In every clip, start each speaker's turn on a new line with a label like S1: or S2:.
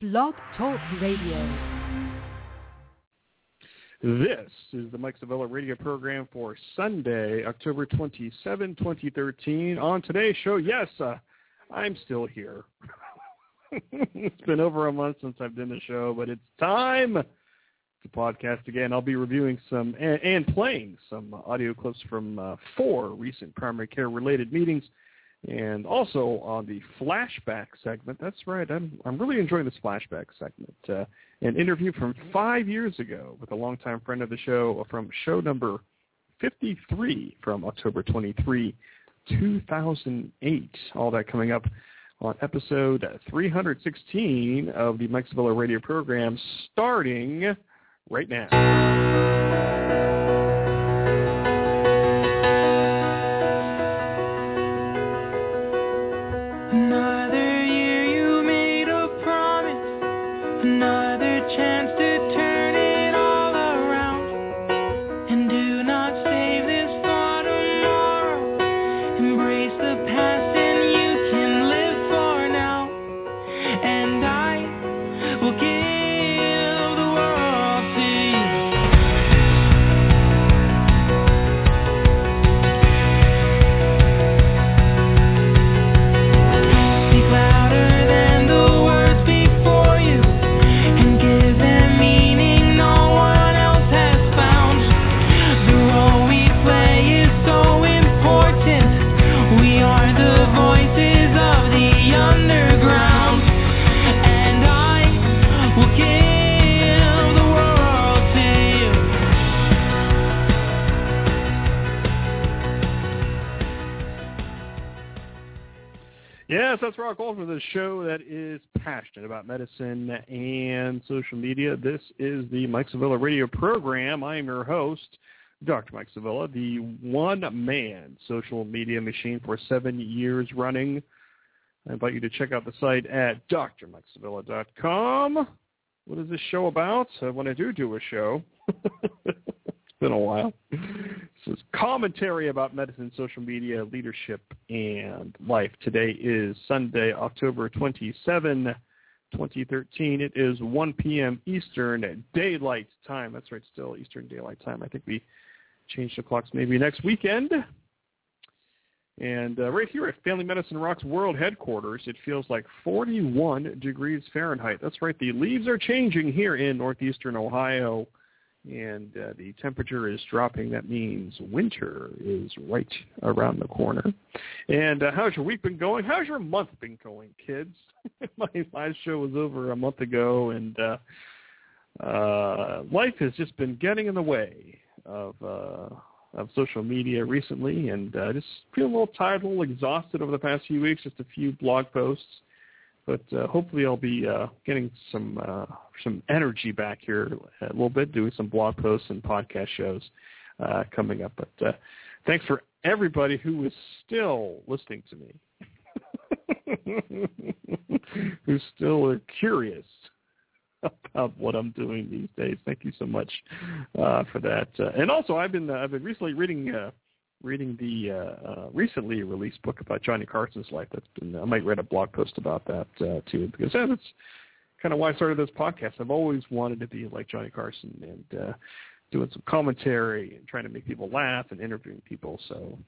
S1: Blog Talk Radio.
S2: This is the Mike Sevilla radio program for Sunday, October 27, 2013. On today's show, yes, uh, I'm still here. it's been over a month since I've done the show, but it's time to podcast again. I'll be reviewing some and, and playing some audio clips from uh, four recent primary care related meetings and also on the flashback segment, that's right, I'm, I'm really enjoying this flashback segment. Uh, an interview from five years ago with a longtime friend of the show from show number 53 from October 23, 2008. All that coming up on episode 316 of the Mike Sevilla radio program starting right now. Yes, that's the show that is passionate about medicine and social media. This is the Mike Sevilla radio program. I am your host, Dr. Mike Sevilla, the one-man social media machine for seven years running. I invite you to check out the site at drmikesevilla.com. What is this show about? Uh, when I do do a show, been a while. This is commentary about medicine, social media, leadership, and life. Today is Sunday, October 27, 2013. It is 1 p.m. Eastern Daylight Time. That's right, still Eastern Daylight Time. I think we change the clocks maybe next weekend. And uh, right here at Family Medicine Rocks World Headquarters, it feels like 41 degrees Fahrenheit. That's right, the leaves are changing here in northeastern Ohio, and uh, the temperature is dropping. That means winter is right around the corner. And uh, how's your week been going? How's your month been going, kids? My last show was over a month ago, and uh, uh, life has just been getting in the way of uh, of social media recently, and uh, just feel a little tired, a little exhausted over the past few weeks. Just a few blog posts, but uh, hopefully I'll be uh, getting some uh, some energy back here a little bit, doing some blog posts and podcast shows uh, coming up. But uh, thanks for everybody who is still listening to me, who still are curious about what I'm doing these days. Thank you so much uh, for that. Uh, and also, I've been uh, I've been recently reading uh, reading the uh, uh, recently released book about Johnny Carson's life. That's been I might write a blog post about that uh, too because that's kind of why I started this podcast. I've always wanted to be like Johnny Carson and uh, doing some commentary and trying to make people laugh and interviewing people. So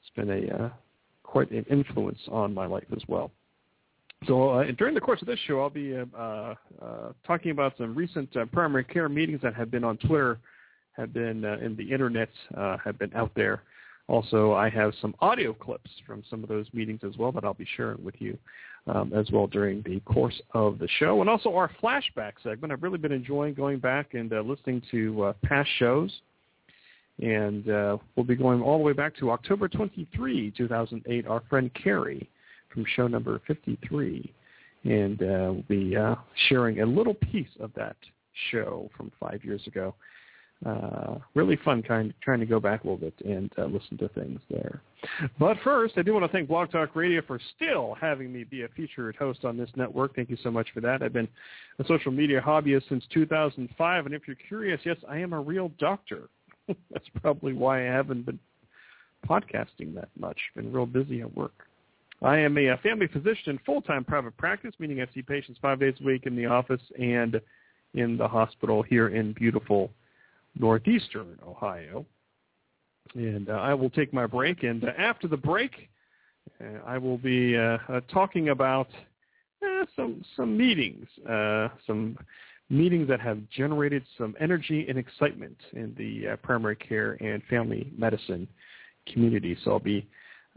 S2: it's been a uh, quite an influence on my life as well. So uh, during the course of this show, I'll be uh, uh, uh, talking about some recent uh, primary care meetings that have been on Twitter, have been uh, in the internet, uh, have been out there. Also, I have some audio clips from some of those meetings as well that I'll be sharing with you um, as well during the course of the show. And also our flashback segment. I've really been enjoying going back and uh, listening to uh, past shows. And uh, we'll be going all the way back to October 23, 2008. Our friend Carrie from show number 53. And uh, we'll be uh, sharing a little piece of that show from five years ago. Uh, really fun kind trying to go back a little bit and uh, listen to things there. But first, I do want to thank Blog Talk Radio for still having me be a featured host on this network. Thank you so much for that. I've been a social media hobbyist since 2005, and if you're curious, yes, I am a real doctor. That's probably why I haven't been podcasting that much. Been real busy at work. I am a, family physician in full-time private practice, meaning I see patients five days a week in the office and in the hospital here in beautiful northeastern Ohio. And uh, I will take my break, and uh, after the break, uh, I will be uh, uh, talking about uh, some some meetings, some meetings that have generated some energy and excitement in the primary care and family medicine community. So I'll be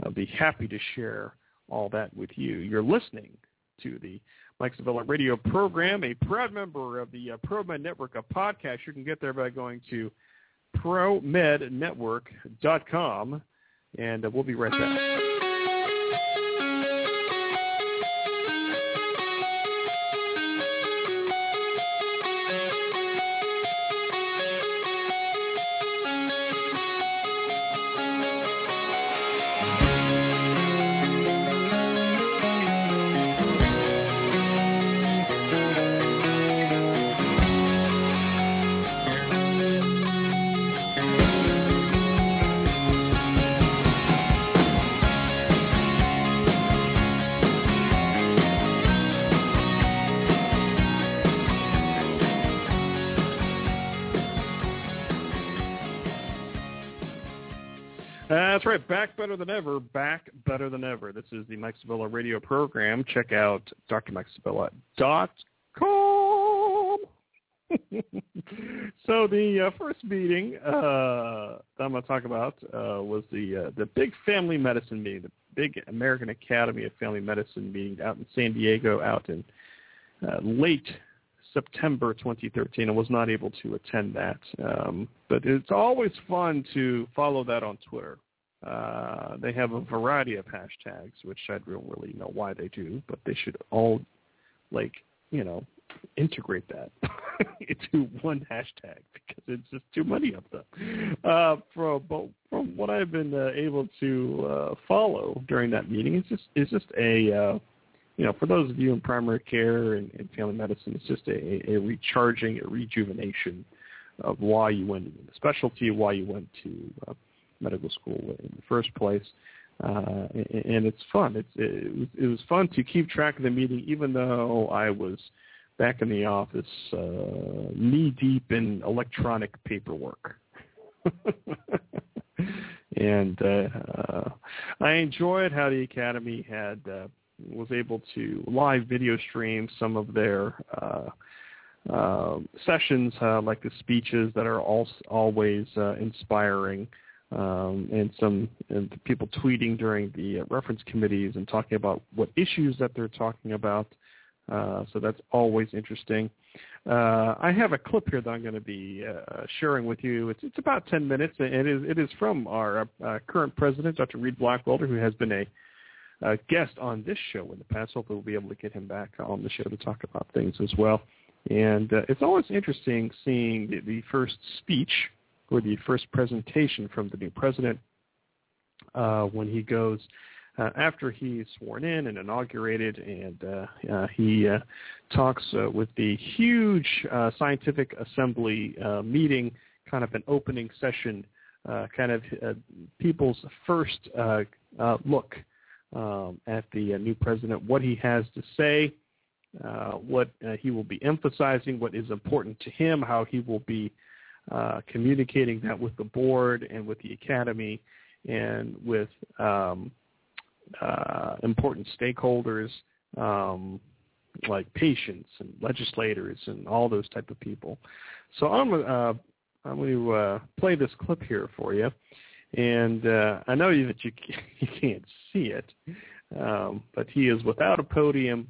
S2: I'll be happy to share all that with you. You're listening to the Mike Sevilla radio program, a proud member of the uh, ProMed Network of podcasts. You can get there by going to promednetwork.com, and uh, we'll be right back. Right. Back better than ever. Back better than ever. This is the Mike Sevilla radio program. Check out drmikesevilla.com. so the uh, first meeting uh, that I'm going to talk about uh, was the uh, the big family medicine meeting, the big American Academy of Family Medicine meeting out in San Diego, out in uh, late September 2013. I was not able to attend that, um, but it's always fun to follow that on Twitter. Uh, they have a variety of hashtags, which I don't really know why they do, but they should all, like, you know, integrate that into one hashtag because it's just too many of them. Uh, from from what I've been uh, able to uh, follow during that meeting, it's just it's just a uh, you know for those of you in primary care and, and family medicine, it's just a, a recharging, a rejuvenation of why you went into the specialty, why you went to uh, medical school in the first place. Uh, and it's fun. It's, it, was, it was fun to keep track of the meeting, even though I was back in the office, uh, knee deep in electronic paperwork. and uh, uh, I enjoyed how the Academy had uh, was able to live video stream some of their uh, uh, sessions, uh, like the speeches that are always uh, inspiring um, and some and people tweeting during the uh, reference committees and talking about what issues that they're talking about. Uh, so that's always interesting. Uh, I have a clip here that I'm going to be uh, sharing with you. It's, it's about 10 minutes, and it is, it is from our uh, current president, Dr. Reed Blackwelder, who has been a uh, guest on this show in the past. Hopefully we'll be able to get him back on the show to talk about things as well. And uh, it's always interesting seeing the, the first speech or the first presentation from the new president uh, when he goes uh, after he's sworn in and inaugurated, and uh, uh, he uh, talks uh, with the huge scientific assembly meeting, kind of an opening session, kind of people's first look um, at the new president, what he has to say, what he will be emphasizing, what is important to him, how he will be uh, communicating that with the board and with the academy and with um, uh, important stakeholders um, like patients and legislators and all those type of people. So I'm uh, I'm going to uh, play this clip here for you, and uh, I know that you you can't see it, um, but he is without a podium.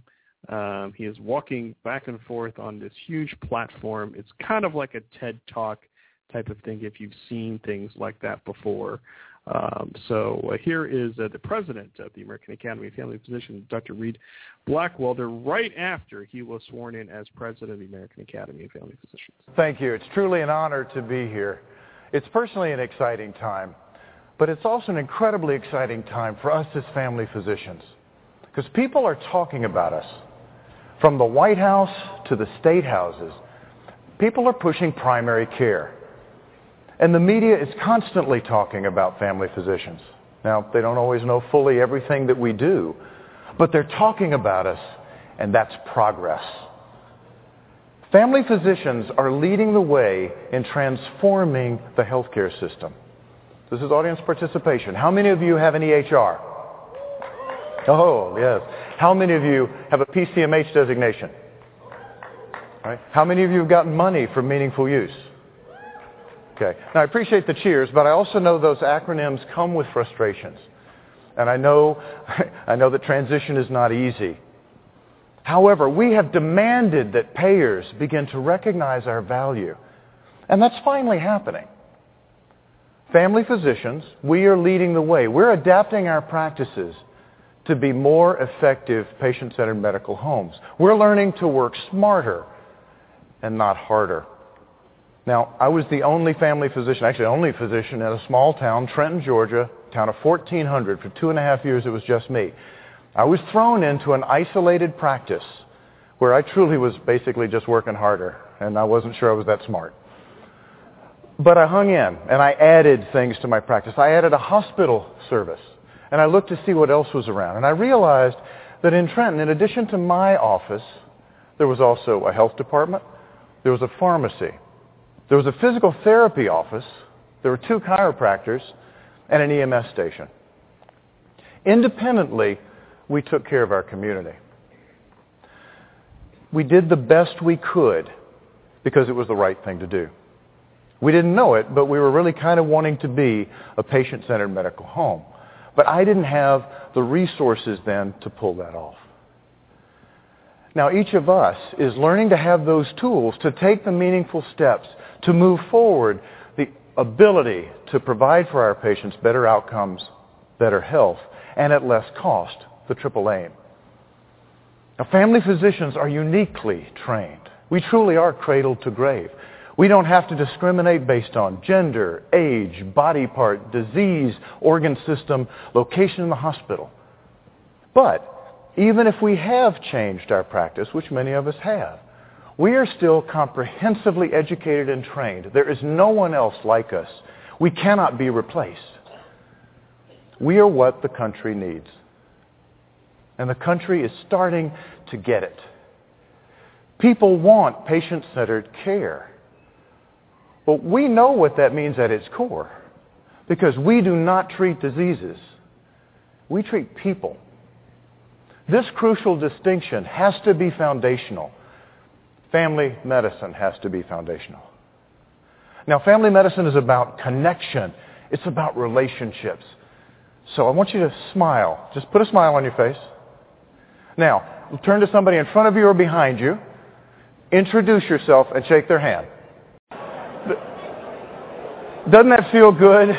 S2: Um, he is walking back and forth on this huge platform. It's kind of like a TED Talk type of thing if you've seen things like that before. Um, so uh, here is uh, the president of the American Academy of Family Physicians, Dr. Reed Blackwelder, right after he was sworn in as president of the American Academy of Family Physicians.
S3: Thank you. It's truly an honor to be here. It's personally an exciting time, but it's also an incredibly exciting time for us as family physicians because people are talking about us. From the White House to the state houses, people are pushing primary care. And the media is constantly talking about family physicians. Now, they don't always know fully everything that we do, but they're talking about us, and that's progress. Family physicians are leading the way in transforming the healthcare system. This is audience participation. How many of you have an EHR? Oh, yes. How many of you have a PCMH designation? Right. How many of you have gotten money for meaningful use? Okay. Now, I appreciate the cheers, but I also know those acronyms come with frustrations. And I know, I know that transition is not easy. However, we have demanded that payers begin to recognize our value. And that's finally happening. Family physicians, we are leading the way. We're adapting our practices to be more effective patient-centered medical homes. We're learning to work smarter and not harder. Now, I was the only family physician, actually the only physician in a small town, Trenton, Georgia, town of 1,400. For two and a half years, it was just me. I was thrown into an isolated practice where I truly was basically just working harder, and I wasn't sure I was that smart. But I hung in, and I added things to my practice. I added a hospital service, and I looked to see what else was around. And I realized that in Trenton, in addition to my office, there was also a health department, there was a pharmacy, there was a physical therapy office, there were two chiropractors, and an EMS station. Independently, we took care of our community. We did the best we could because it was the right thing to do. We didn't know it, but we were really kind of wanting to be a patient-centered medical home. But I didn't have the resources then to pull that off. Now each of us is learning to have those tools to take the meaningful steps to move forward the ability to provide for our patients better outcomes, better health, and at less cost, the triple aim. Now family physicians are uniquely trained. We truly are cradle to grave. We don't have to discriminate based on gender, age, body part, disease, organ system, location in the hospital. But even if we have changed our practice, which many of us have, we are still comprehensively educated and trained. There is no one else like us. We cannot be replaced. We are what the country needs. And the country is starting to get it. People want patient-centered care. But we know what that means at its core because we do not treat diseases. We treat people. This crucial distinction has to be foundational. Family medicine has to be foundational. Now, family medicine is about connection. It's about relationships. So I want you to smile. Just put a smile on your face. Now, turn to somebody in front of you or behind you. Introduce yourself and shake their hand. Doesn't that feel good?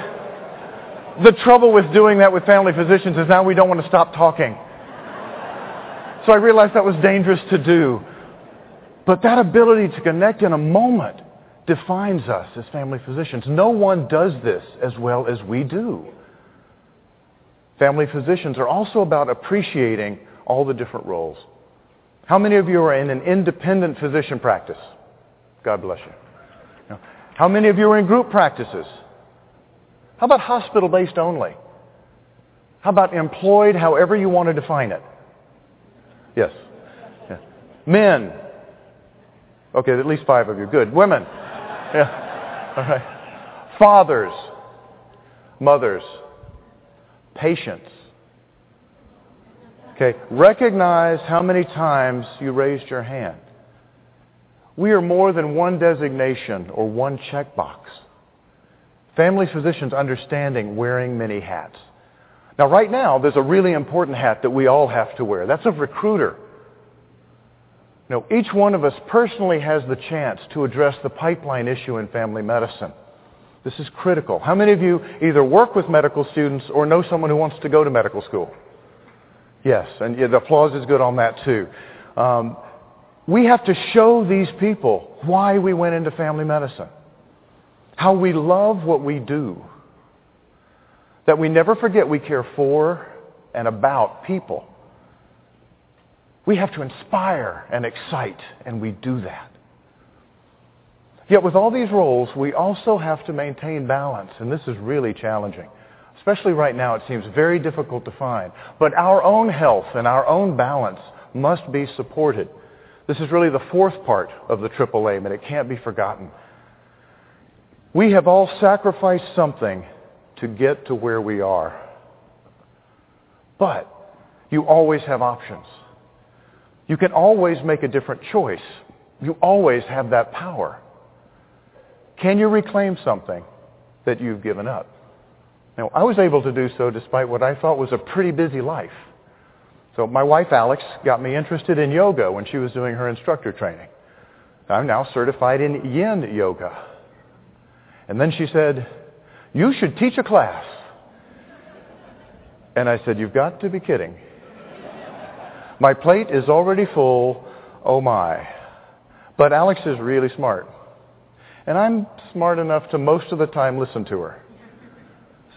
S3: The trouble with doing that with family physicians is now we don't want to stop talking. So I realized that was dangerous to do. But that ability to connect in a moment defines us as family physicians. No one does this as well as we do. Family physicians are also about appreciating all the different roles. How many of you are in an independent physician practice? God bless you. How many of you are in group practices? How about hospital-based only? How about employed, however you want to define it? Yes. Yeah. Men. Okay, at least five of you. Good. Women. Yeah. All right. Fathers. Mothers. Patients. Okay. Recognize how many times you raised your hand. We are more than one designation or one checkbox. Family physicians understanding wearing many hats. Now, right now, there's a really important hat that we all have to wear. That's of recruiter. Now, each one of us personally has the chance to address the pipeline issue in family medicine. This is critical. How many of you either work with medical students or know someone who wants to go to medical school? Yes, and the applause is good on that too. Um, we have to show these people why we went into family medicine, how we love what we do, that we never forget we care for and about people. We have to inspire and excite, and we do that. Yet with all these roles, we also have to maintain balance, and this is really challenging. Especially right now, it seems very difficult to find. But our own health and our own balance must be supported. This is really the fourth part of the triple aim, and it can't be forgotten. We have all sacrificed something to get to where we are. But you always have options. You can always make a different choice. You always have that power. Can you reclaim something that you've given up? Now, I was able to do so despite what I thought was a pretty busy life. So my wife, Alex, got me interested in yoga when she was doing her instructor training. I'm now certified in yin yoga. And then she said, you should teach a class. And I said, you've got to be kidding. My plate is already full. Oh my. But Alex is really smart. And I'm smart enough to most of the time listen to her.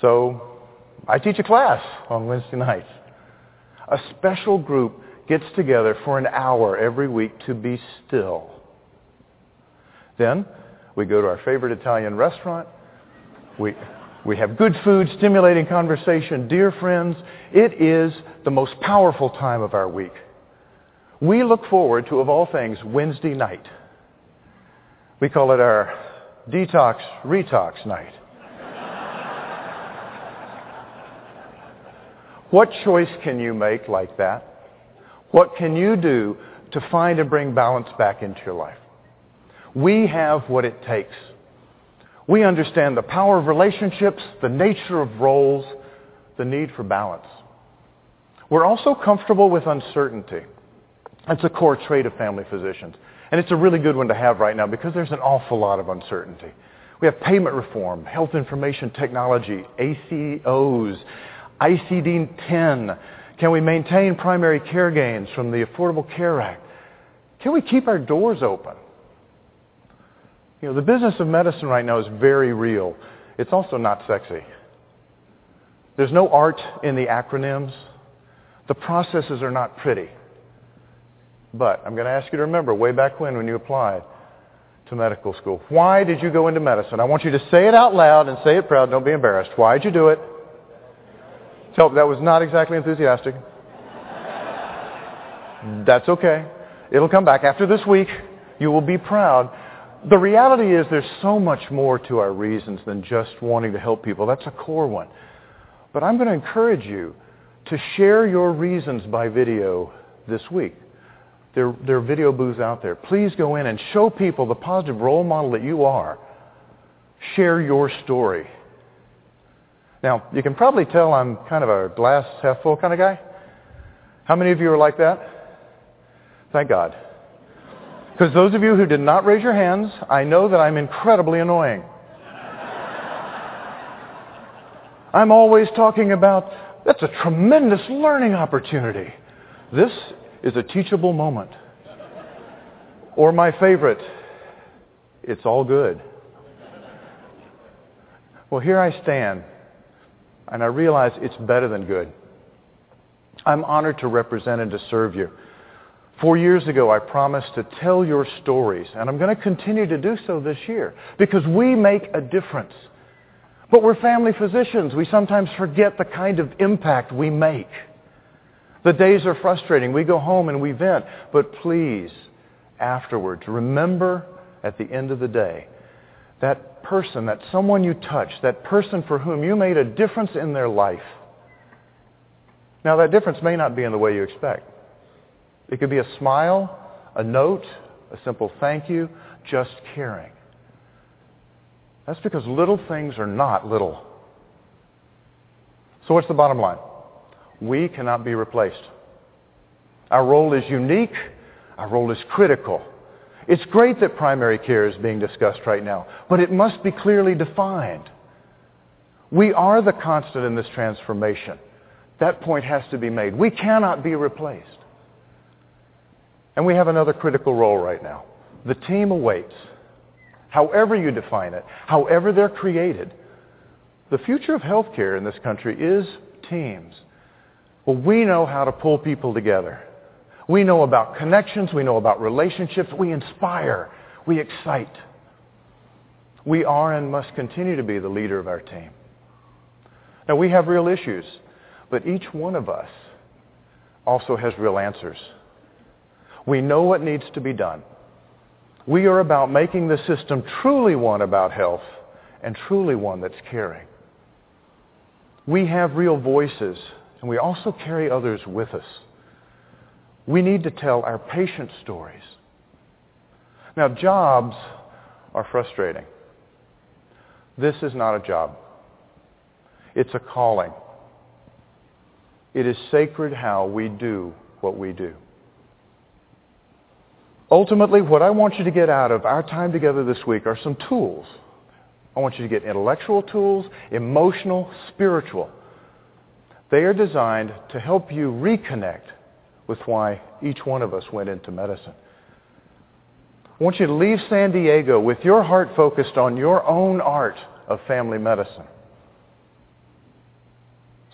S3: So I teach a class on Wednesday nights. A special group gets together for an hour every week to be still. Then we go to our favorite Italian restaurant. We, we have good food, stimulating conversation. Dear friends, it is the most powerful time of our week. We look forward to, of all things, Wednesday night. We call it our detox retox night. What choice can you make like that? What can you do to find and bring balance back into your life? We have what it takes. We understand the power of relationships, the nature of roles, the need for balance. We're also comfortable with uncertainty. That's a core trait of family physicians. And it's a really good one to have right now because there's an awful lot of uncertainty. We have payment reform, health information technology, ACOs, ICD-10. Can we maintain primary care gains from the Affordable Care Act? Can we keep our doors open? You know, the business of medicine right now is very real. It's also not sexy. There's no art in the acronyms. The processes are not pretty. But I'm going to ask you to remember way back when when you applied to medical school. Why did you go into medicine? I want you to say it out loud and say it proud. Don't be embarrassed. Why did you do it? Tell, that was not exactly enthusiastic. That's okay. It'll come back. After this week, you will be proud. The reality is there's so much more to our reasons than just wanting to help people. That's a core one. But I'm going to encourage you to share your reasons by video this week. There, there are video booths out there. Please go in and show people the positive role model that you are. Share your story. Now, you can probably tell I'm kind of a glass half full kind of guy. How many of you are like that? Thank God. Because those of you who did not raise your hands, I know that I'm incredibly annoying. I'm always talking about that's a tremendous learning opportunity. This is a teachable moment. Or my favorite, it's all good. Well, here I stand, and I realize it's better than good. I'm honored to represent and to serve you. Four years ago, I promised to tell your stories, and I'm going to continue to do so this year because we make a difference. But we're family physicians. We sometimes forget the kind of impact we make. The days are frustrating. We go home and we vent. But please, afterwards, remember at the end of the day, that person, that someone you touched, that person for whom you made a difference in their life. Now, that difference may not be in the way you expect. It could be a smile, a note, a simple thank you, just caring. That's because little things are not little. So what's the bottom line? We cannot be replaced. Our role is unique. Our role is critical. It's great that primary care is being discussed right now, but it must be clearly defined. We are the constant in this transformation. That point has to be made. We cannot be replaced. And we have another critical role right now. The team awaits. However you define it, however they're created, the future of healthcare in this country is teams. Well, we know how to pull people together. We know about connections. We know about relationships. We inspire. We excite. We are and must continue to be the leader of our team. Now, we have real issues, but each one of us also has real answers. We know what needs to be done. We are about making the system truly one about health and truly one that's caring. We have real voices, and we also carry others with us. We need to tell our patient stories. Now, jobs are frustrating. This is not a job. It's a calling. It is sacred how we do what we do. Ultimately, what I want you to get out of our time together this week are some tools. I want you to get intellectual tools, emotional, spiritual. They are designed to help you reconnect with why each one of us went into medicine. I want you to leave San Diego with your heart focused on your own art of family medicine.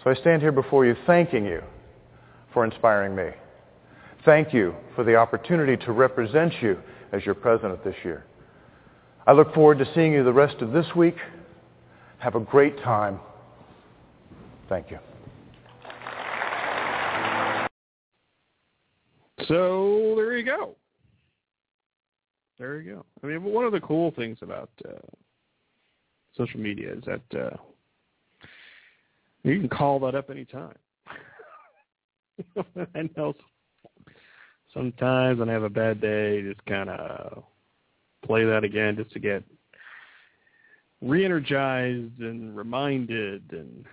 S3: So I stand here before you thanking you for inspiring me. Thank you for the opportunity to represent you as your president this year. I look forward to seeing you the rest of this week. Have a great time. Thank you.
S2: So there you go. There you go. I mean, one of the cool things about uh, social media is that uh, you can call that up anytime. I know sometimes when I have a bad day, just kind of play that again just to get re-energized and reminded, and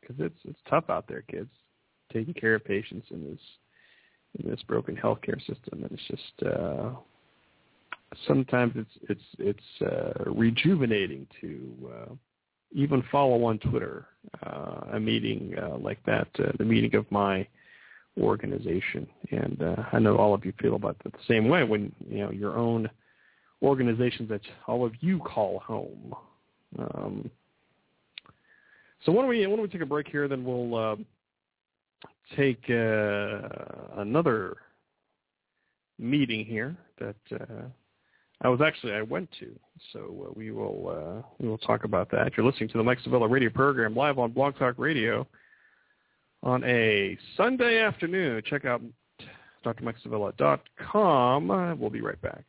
S2: because it's it's tough out there, kids, taking care of patients in this this broken healthcare system, and it's just uh, sometimes it's it's it's uh, rejuvenating to uh, even follow on Twitter uh, a meeting uh, like that, uh, the meeting of my organization, and uh, I know all of you feel about that the same way when you know your own organizations that all of you call home. Um, so why don't we why don't we take a break here? Then we'll uh, take uh, another meeting here that uh, I was actually I went to. So uh, we will uh, we will talk about that. You're listening to the Mike radio program live on Blog Talk Radio on a Sunday afternoon. Check out drmikesevilla.com. We'll be right back.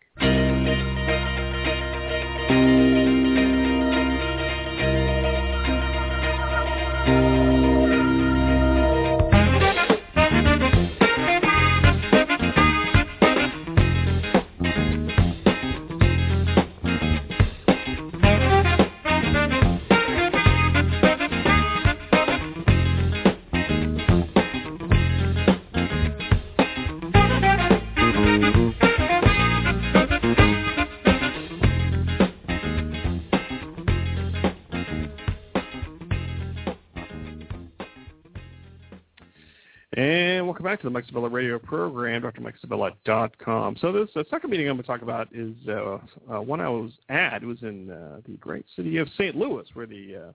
S2: To the Mike Sevilla radio program, drmikesevilla.com. So this second meeting I'm going to talk about is uh, uh, one I was at. It was in uh, the great city of St. Louis, where the uh,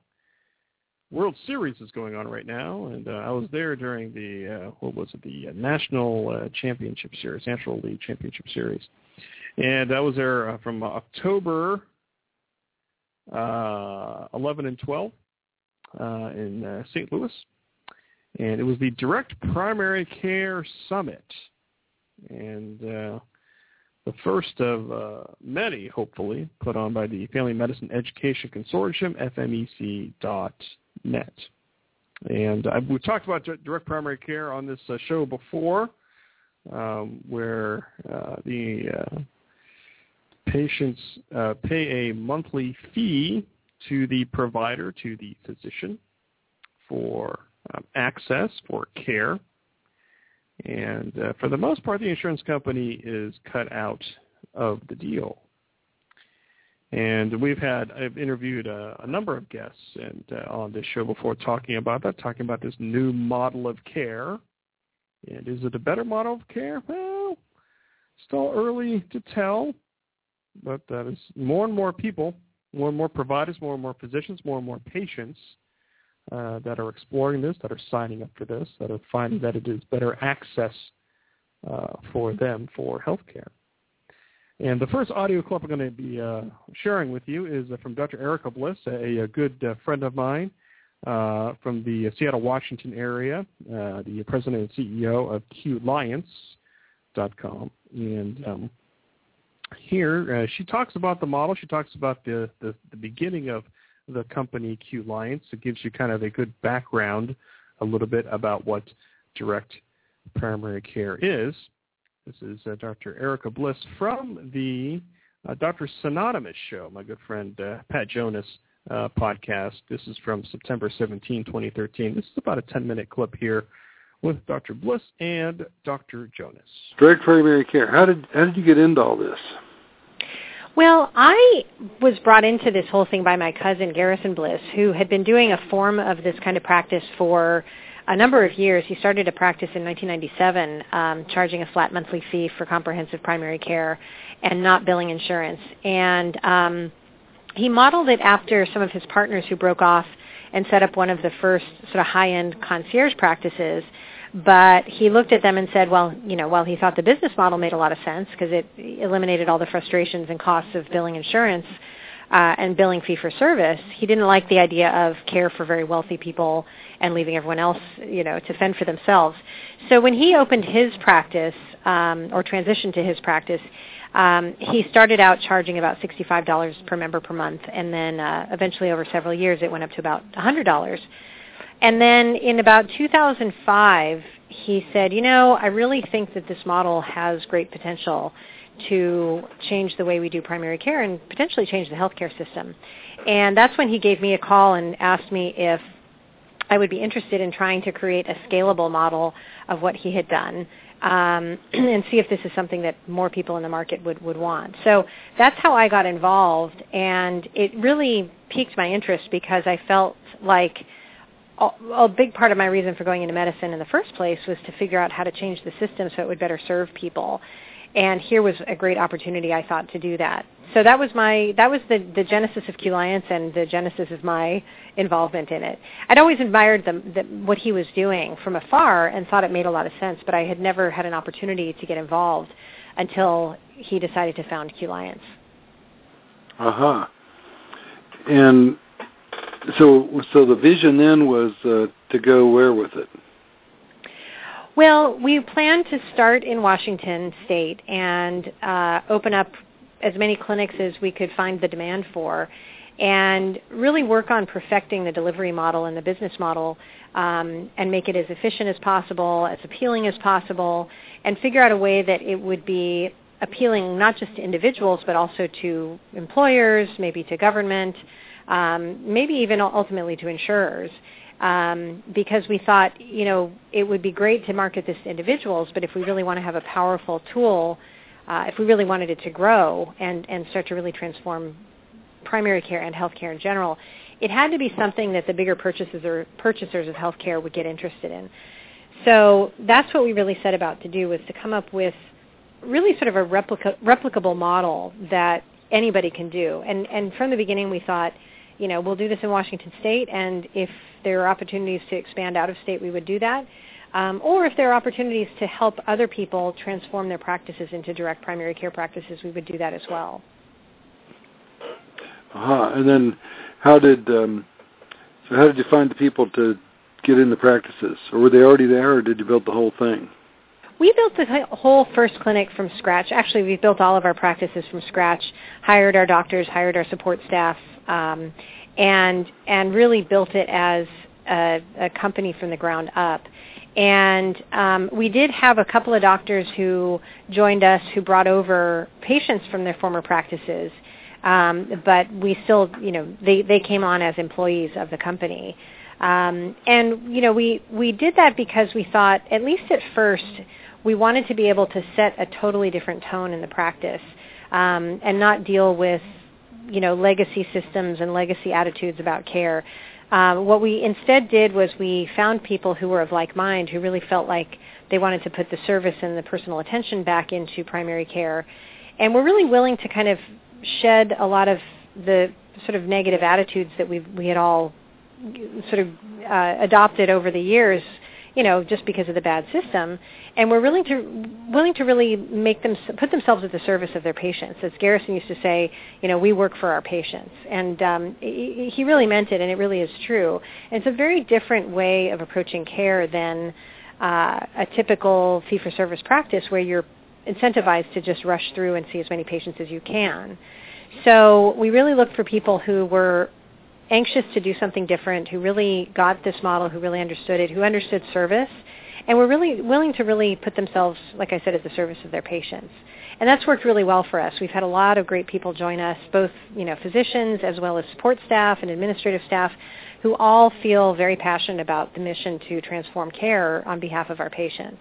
S2: World Series is going on right now. And uh, I was there during the, what was it, the National Championship Series, National League Championship Series. And I was there from October uh, 11 and 12 uh, in St. Louis and it was the Direct Primary Care Summit, and uh, the first of uh, many, hopefully, put on by the Family Medicine Education Consortium, FMEC.net. And uh, we've talked about direct primary care on this uh, show before, um, where uh, the uh, patients pay a monthly fee to the provider, to the physician, for um, access for care. And uh, for the most part, the insurance company is cut out of the deal. And we've had, I've interviewed a, a number of guests and uh, on this show before talking about that, talking about this new model of care. And is it a better model of care? Well, still early to tell, but that is more and more people, more and more providers, more and more physicians, more and more patients uh, that are exploring this, that are signing up for this, that are finding that it is better access uh, for them for healthcare. And the first audio clip I'm going to be uh, sharing with you is uh, from Dr. Erica Bliss, a, a good uh, friend of mine. uh, from the Seattle, Washington area, the president and CEO of Qliance.com. And um, here she talks about the model. She talks about the, the, the beginning of the company Qliance. It gives you kind of a good background, a little bit about what direct primary care is. This is uh, Dr. Erica Bliss from the uh, Dr. Synonymous show, my good friend uh, Pat Jonas uh, podcast. This is from September 17, 2013. This is about a 10-minute clip here with Dr. Bliss and Dr. Jonas.
S4: Direct primary care. How did how did you get into all this?
S5: Well, I was brought into this whole thing by my cousin Garrison Bliss, who had been doing a form of this kind of practice for a number of years. He started a practice in 1997, um, charging a flat monthly fee for comprehensive primary care and not billing insurance. And um, he modeled it after some of his partners who broke off and set up one of the first sort of high-end concierge practices. But he looked at them and said, well, you know, while he thought the business model made a lot of sense because it eliminated all the frustrations and costs of billing insurance uh, and billing fee for service, he didn't like the idea of care for very wealthy people and leaving everyone else, you know, to fend for themselves. So when he opened his practice um, or transitioned to his practice, um, he started out charging about $65 per member per month, and then uh, eventually over several years it went up to about $100. And then in about 2005, he said, you know, I really think that this model has great potential to change the way we do primary care and potentially change the healthcare system. And that's when he gave me a call and asked me if I would be interested in trying to create a scalable model of what he had done um, and see if this is something that more people in the market would, would want. So that's how I got involved, and it really piqued my interest because I felt like a, a big part of my reason for going into medicine in the first place was to figure out how to change the system so it would better serve people. And here was a great opportunity, I thought, to do that. So that was my that was the the genesis of Qliance and the genesis of my involvement in it. I'd always admired the, the, what he was doing from afar and thought it made a lot of sense, but I had never had an opportunity to get involved until he decided to found Qliance.
S4: Uh huh. And so so the vision then was uh, to go where with it?
S5: Well, we plan to start in Washington State and uh, open up as many clinics as we could find the demand for and really work on perfecting the delivery model and the business model um, and make it as efficient as possible, as appealing as possible, and figure out a way that it would be appealing not just to individuals but also to employers, maybe to government, um, maybe even ultimately to insurers um, because we thought, you know, it would be great to market this to individuals, but if we really want to have a powerful tool, uh, if we really wanted it to grow and, and start to really transform primary care and healthcare in general, it had to be something that the bigger purchasers or purchasers of healthcare would get interested in. So that's what we really set about to do was to come up with really sort of a replica, replicable model that anybody can do. And and from the beginning we thought, you know, we'll do this in Washington State, and if there are opportunities to expand out of state, we would do that. Um, or if there are opportunities to help other people transform their practices into direct primary care practices, we would do that as well.
S4: Uh-huh. And then how did um, so how did you find the people to get in the practices, or were they already there, or did you build the whole thing?
S5: We built the whole first clinic from scratch. Actually, we built all of our practices from scratch. Hired our doctors, hired our support staff, um, and and really built it as a, a company from the ground up. And um, we did have a couple of doctors who joined us who brought over patients from their former practices, um, but we still, you know, they, they came on as employees of the company. Um, and you know, we we did that because we thought, at least at first, we wanted to be able to set a totally different tone in the practice um, and not deal with you know legacy systems and legacy attitudes about care. Um, what we instead did was we found people who were of like mind, who really felt like they wanted to put the service and the personal attention back into primary care, and we're really willing to kind of shed a lot of the sort of negative attitudes that we we had all sort of uh, adopted over the years you know, just because of the bad system, and we're willing to willing to really make them put themselves at the service of their patients. As Garrison used to say, you know, we work for our patients, and um, he really meant it, and it really is true. And it's a very different way of approaching care than uh, a typical fee-for-service practice where you're incentivized to just rush through and see as many patients as you can. So we really looked for people who were anxious to do something different, who really got this model, who really understood it, who understood service, and were really willing to really put themselves, like I said, at the service of their patients. And that's worked really well for us. We've had a lot of great people join us, both you know physicians as well as support staff and administrative staff, who all feel very passionate about the mission to transform care on behalf of our patients.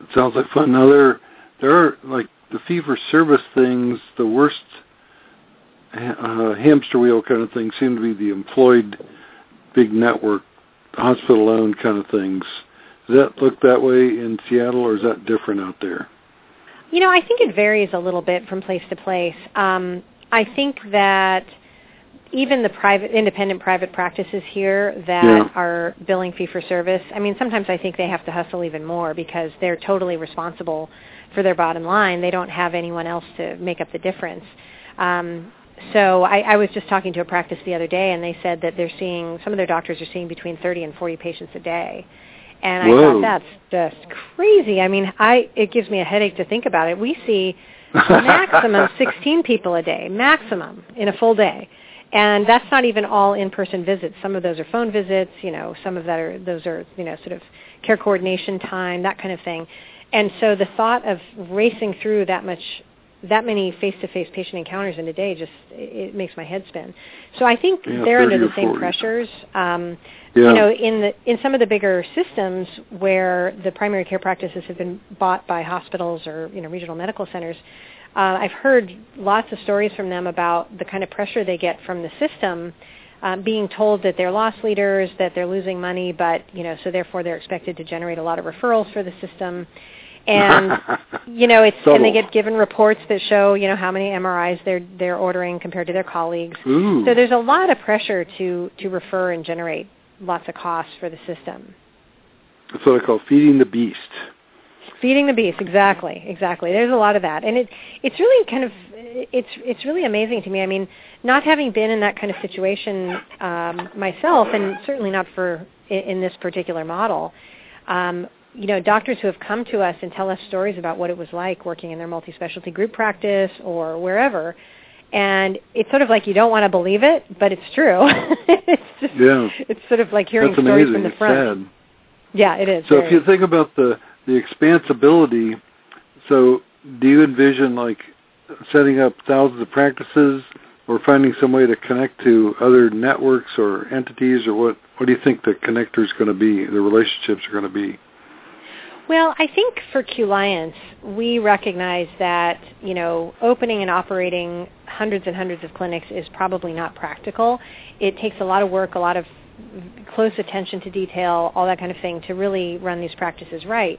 S4: It sounds like fun. Now there, there are like the fee for service things. The worst uh, hamster wheel kind of thing seem to be the employed big network, hospital owned kind of things. Does that look that way in Seattle, or is that different out there?
S5: You know, I think it varies a little bit from place to place. Um, I think that even the private, independent private practices here that
S4: Yeah.
S5: are billing fee for service, I mean, sometimes I think they have to hustle even more because they're totally responsible for their bottom line. They don't have anyone else to make up the difference. Um, so I, I was just talking to a practice the other day, and they said that they're seeing some of their doctors are seeing between 30 and 40 patients a day. And I
S4: Whoa.
S5: thought that's just crazy. I mean, I it gives me a headache to think about it. We see maximum 16 people a day, maximum in a full day. And that's not even all in-person visits. Some of those are phone visits, you know, some of that are those are, you know, sort of care coordination time, that kind of thing. And so the thought of racing through that much that many face-to-face patient encounters in a day just it, makes my head spin. So I think
S4: Yeah,
S5: they're under the same
S4: 40.
S5: pressures. Um,
S4: Yeah.
S5: you know, in the in some of the bigger systems where the primary care practices have been bought by hospitals or you know regional medical centers, uh, I've heard lots of stories from them about the kind of pressure they get from the system, um, being told that they're loss leaders, that they're losing money, but you know, so therefore they're expected to generate a lot of referrals for the system. And you know, it's and they get given reports that show you know how many MRIs they're they're ordering compared to their colleagues.
S4: Ooh.
S5: So there's a lot of pressure to to refer and generate lots of costs for the system.
S4: That's what I call feeding the beast.
S5: Feeding the beast, exactly, exactly. There's a lot of that, and it it's really kind of it's it's really amazing to me. I mean, not having been in that kind of situation um, myself, and certainly not for in, in this particular model. Um, you know, doctors who have come to us and tell us stories about what it was like working in their multi-specialty group practice or wherever, and it's sort of like you don't want to believe it, but it's true. it's just,
S4: Yeah.
S5: it's sort of like hearing
S4: That's
S5: stories
S4: amazing.
S5: from the
S4: It's
S5: front.
S4: sad.
S5: Yeah, it is.
S4: So if you think about the the expansibility, so do you envision like setting up thousands of practices or finding some way to connect to other networks or entities or what what do you think the connector is going to be, the relationships are going to be?
S5: Well, I think for Qliance, we recognize that, you know, opening and operating hundreds and hundreds of clinics is probably not practical. It takes a lot of work, a lot of close attention to detail, all that kind of thing to really run these practices right.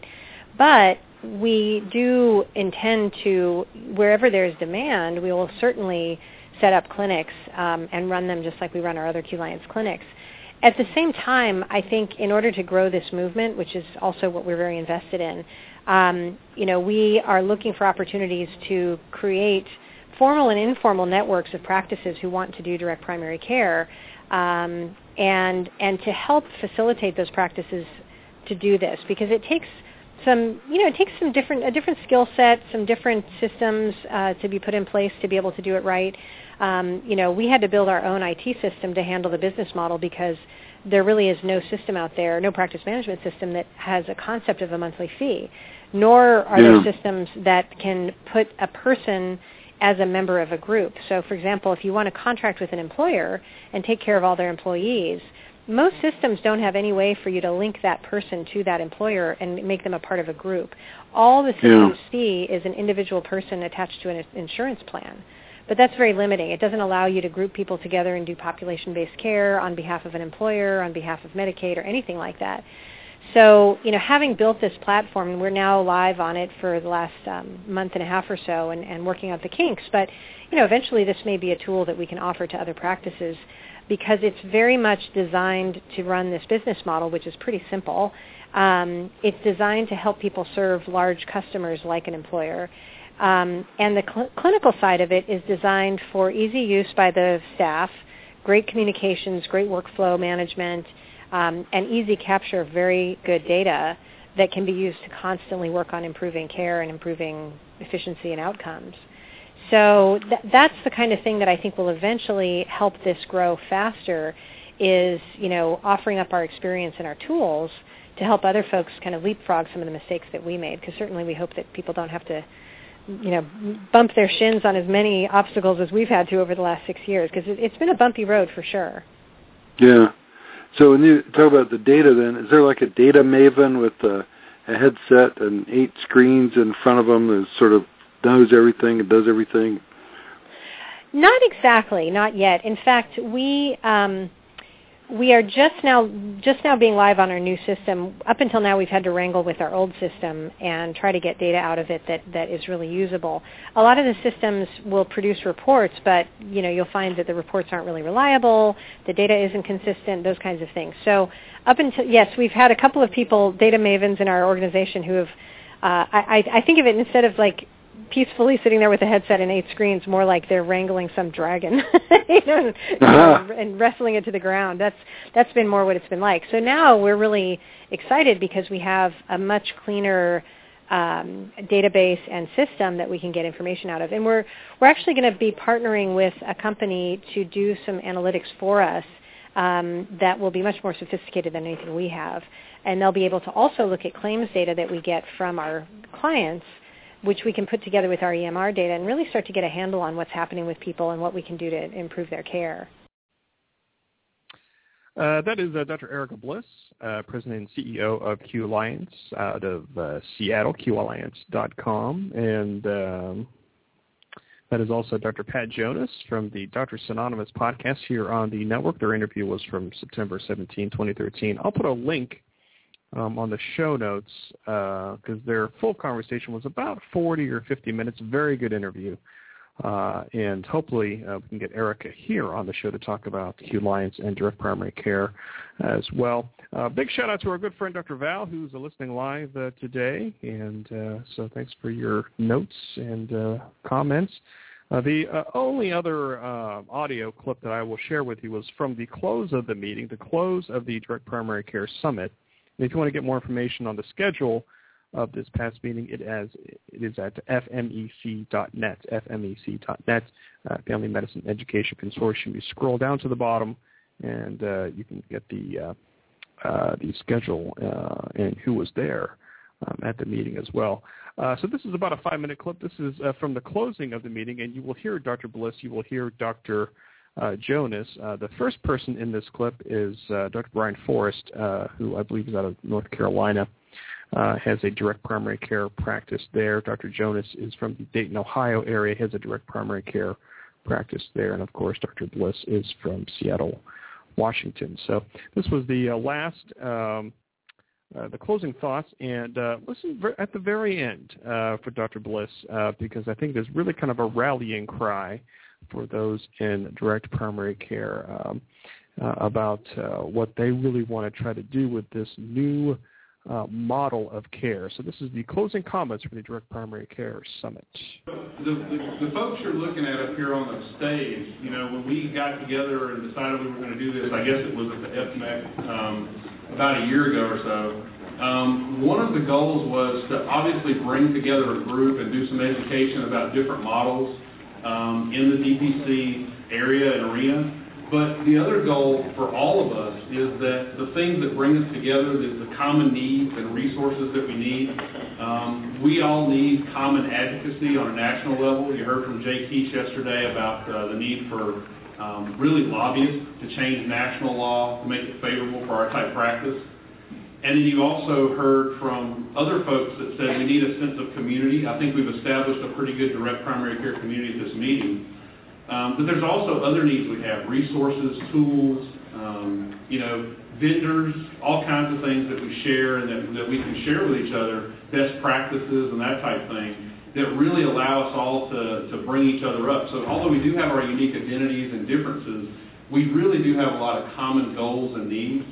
S5: But we do intend to, wherever there's demand, we will certainly set up clinics um, and run them just like we run our other Qliance clinics. At the same time, I think in order to grow this movement, which is also what we're very invested in, um, you know, we are looking for opportunities to create formal and informal networks of practices who want to do direct primary care, um, and and to help facilitate those practices to do this. Because it takes some you know it takes some different a different skill set some different systems uh, to be put in place to be able to do it right um, you know we had to build our own IT system to handle the business model because there really is no system out there no practice management system that has a concept of a monthly fee nor are
S4: Yeah.
S5: there systems that can put a person as a member of a group. So for example, if you want to contract with an employer and take care of all their employees, most systems don't have any way for you to link that person to that employer and make them a part of a group. All the systems see is an individual person attached to an insurance plan. But that's very limiting. It doesn't allow you to group people together and do population-based care on behalf of an employer, on behalf of Medicaid, or anything like that. So, you know, having built this platform, and we're now live on it for the last um, month and a half or so and, and working out the kinks, but, you know, eventually this may be a tool that we can offer to other practices. because it's very much designed to run this business model, which is pretty simple. Um, it's designed to help people serve large customers like an employer. Um, and the cl- clinical side of it is designed for easy use by the staff, great communications, great workflow management, um, and easy capture of very good data that can be used to constantly work on improving care and improving efficiency and outcomes. So th- that's the kind of thing that I think will eventually help this grow faster is, you know, offering up our experience and our tools to help other folks kind of leapfrog some of the mistakes that we made because certainly we hope that people don't have to you know bump their shins on as many obstacles as we've had to over the last six years because it, it's been a bumpy road for sure.
S4: Yeah. So when you talk about the data, then is there like a data maven with a, a headset and eight screens in front of them that sort of knows everything and does everything?
S5: Not exactly, not yet. In fact, we um, we are just now just now being live on our new system. Up until now, we've had to wrangle with our old system and try to get data out of it that that is really usable. A lot of the systems will produce reports, but you know you'll find that the reports aren't really reliable. The data isn't consistent. Those kinds of things. So up until yes, we've had a couple of people, data mavens in our organization, who have. Uh, I, I think of it instead of like peacefully sitting there with a headset and eight screens, more like they're wrangling some dragon, you know, uh-huh. and wrestling it to the ground. That's that's been more what it's been like. So now we're really excited because we have a much cleaner um, database and system that we can get information out of, and we're we're actually going to be partnering with a company to do some analytics for us. Um, that will be much more sophisticated than anything we have. And they'll be able to also look at claims data that we get from our clients which we can put together with our EMR data and really start to get a handle on what's happening with people and what we can do to improve their care.
S2: Uh, that is uh, Dr. Erika Bliss, uh, President and CEO of Qliance out of uh, Seattle, Qliance.com. And um, that is also Dr. Pat Jonas from the Dr. Synonymous podcast here on the network. Their interview was from September 17, 2013. I'll put a link um, on the show notes because uh, their full conversation was about 40 or 50 minutes. Very good interview. Uh, and hopefully uh, we can get Erika here on the show to talk about Qliance and direct primary care as well. Uh, big shout out to our good friend Dr. Val, who's listening live uh, today. And uh, so thanks for your notes and uh, comments. the only other audio clip that I will share with you was from the close of the meeting, the close of the Direct Primary Care Summit. And if you want to get more information on the schedule of this past meeting, it, has, it is at fmec.net, fmec.net, uh, Family Medicine Education Consortium. You scroll down to the bottom, and uh, you can get the uh, uh the schedule uh, and who was there um, at the meeting as well. Uh, so this is about a five-minute clip. This is from the closing of the meeting, and you will hear Dr. Bliss, you will hear Dr uh, Jonas. Uh, the first person in this clip is uh, Dr. Brian Forrest, uh, who I believe is out of North Carolina, uh, has a direct primary care practice there. Dr. Jonas is from the Dayton, Ohio area, has a direct primary care practice there. And of course, Dr. Bliss is from Seattle, Washington. So this was the uh, last, um, the closing thoughts, and listen at the very end for Dr. Bliss because I think there's really kind of a rallying cry for those in direct primary care um, uh, about uh, what they really want to try to do with this new uh, model of care. So this is the closing comments for the Direct Primary Care Summit.
S6: The, the, the, folks you're looking at up here on the stage, you know, when we got together and decided we were going to do this, I guess it was at the FMEC um, about a year ago or so, um, one of the goals was to obviously bring together a group and do some education about different models um, in the DPC area and arena. But the other goal for all of us is that the things that bring us together, the, the common needs and resources that we need, um, we all need common advocacy on a national level. You heard from Jay Keese yesterday about uh, the need for um, really lobbyists to change national law to make it favorable for our type practice. And then you also heard from other folks that said we need a sense of community. I think we've established a pretty good direct primary care community at this meeting. Um, but there's also other needs we have, resources, tools, um, you know, vendors, all kinds of things that we share and that, that we can share with each other, best practices and that type thing, that really allow us all to, to bring each other up. So although we do have our unique identities and differences, we really do have a lot of common goals and needs.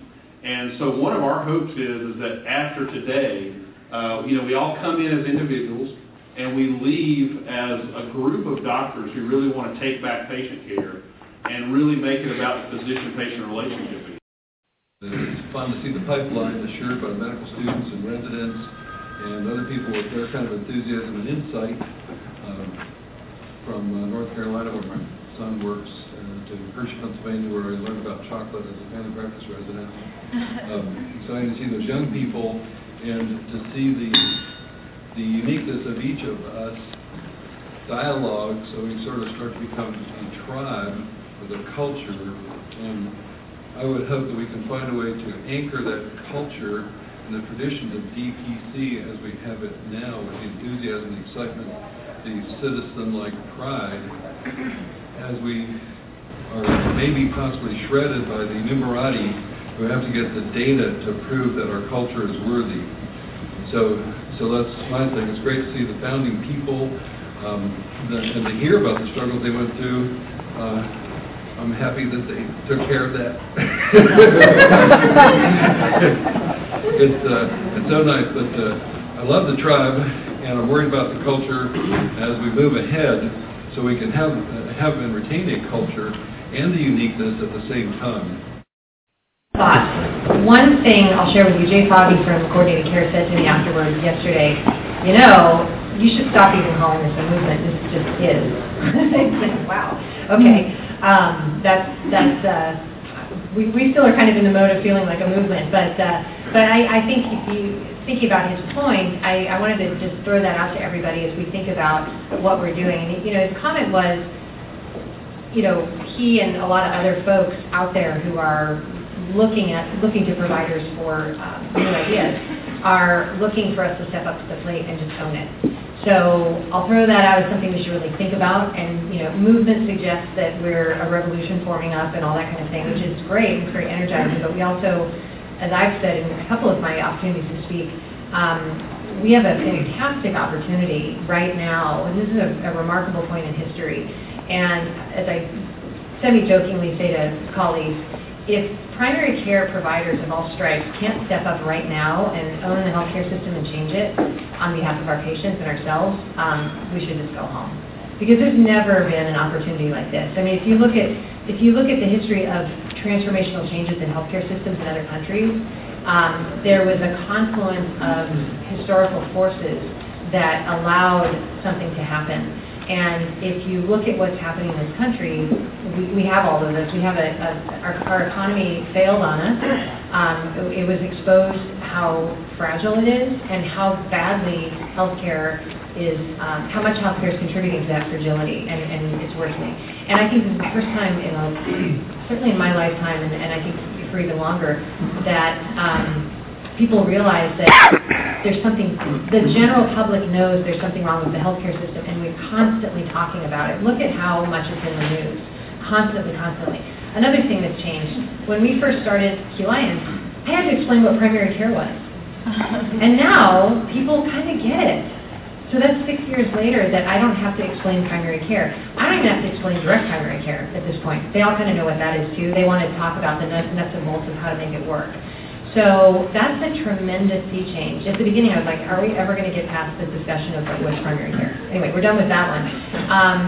S6: And so one of our hopes is, is that after today, uh, you know, we all come in as individuals and we leave as a group of doctors who really want to take back patient care and really make it about the physician-patient relationship.
S7: It's fun to see the pipeline assured by medical students and residents and other people with their kind of enthusiasm and insight um, from uh, North Carolina, where my son works, to Hershey, Pennsylvania, where I learned about chocolate as a family practice resident. Um, exciting to see those young people and to see the the uniqueness of each of us dialogue, so we sort of start to become a tribe with a culture. And I would hope that we can find a way to anchor that culture and the traditions of DPC as we have it now, with the enthusiasm, the excitement, the citizen-like pride, as we are maybe possibly shredded by the numerati who have to get the data to prove that our culture is worthy. So, so that's my thing. It's great to see the founding people um, the, and to hear about the struggles they went through. Uh, I'm happy that they took care of that. it's uh, it's so nice, but uh, I love the tribe, and I'm worried about the culture as we move ahead, so we can have uh, have and retain a culture and the uniqueness at the same time.
S5: One thing I'll share with you, Jay Foggy from Coordinated Care said to me afterwards yesterday, you know, you should stop even calling this a movement. This just is. wow. Okay. Um, that's that's. Uh, we, we still are kind of in the mode of feeling like a movement, but uh, but I, I think you thinking about his point, I, I wanted to just throw that out to everybody as we think about what we're doing. And you know, his comment was, you know, he and a lot of other folks out there who are looking at looking to providers for um, new ideas are looking for us to step up to the plate and just own it. So I'll throw that out as something we should really think about. And you know, movement suggests that we're a revolution forming up and all that kind of thing, which is great. It's very energizing. But we also, as I've said in a couple of my opportunities to speak, um, we have a fantastic opportunity right now, and this is a, a remarkable point in history. And as I semi-jokingly say to colleagues, if primary care providers of all stripes can't step up right now and own the healthcare system and change it on behalf of our patients and ourselves, um, we should just go home. Because there's never been an opportunity like this. I mean, if you look at if you look at the history of transformational changes in healthcare systems in other countries, um, there was a confluence of historical forces that allowed something to happen. And if you look at what's happening in this country, we, we have all of this. We have a, a our, our economy failed on us. Um, it, it was exposed how fragile it is and how badly healthcare is, um, how much healthcare is contributing to that fragility, and, and it's worsening. And I think this is the first time in a, certainly in my lifetime, and, and I think for even longer, that um, people realize that there's something, the general public knows there's something wrong with the healthcare system, and we're constantly talking about it. Look at how much it's in the news, constantly, constantly. Another thing that's changed, when we first started Qliance, I had to explain what primary care was. And now people kind of get it. So that's six years later that I don't have to explain primary care. I don't even have to explain direct primary care at this point. They all kind of know what that is too. They want to talk about the nuts and bolts of how to make it work. So that's a tremendous sea change. At the beginning, I was like, are we ever going to get past the discussion of like, what's primary care? Anyway, we're done with that one. Um,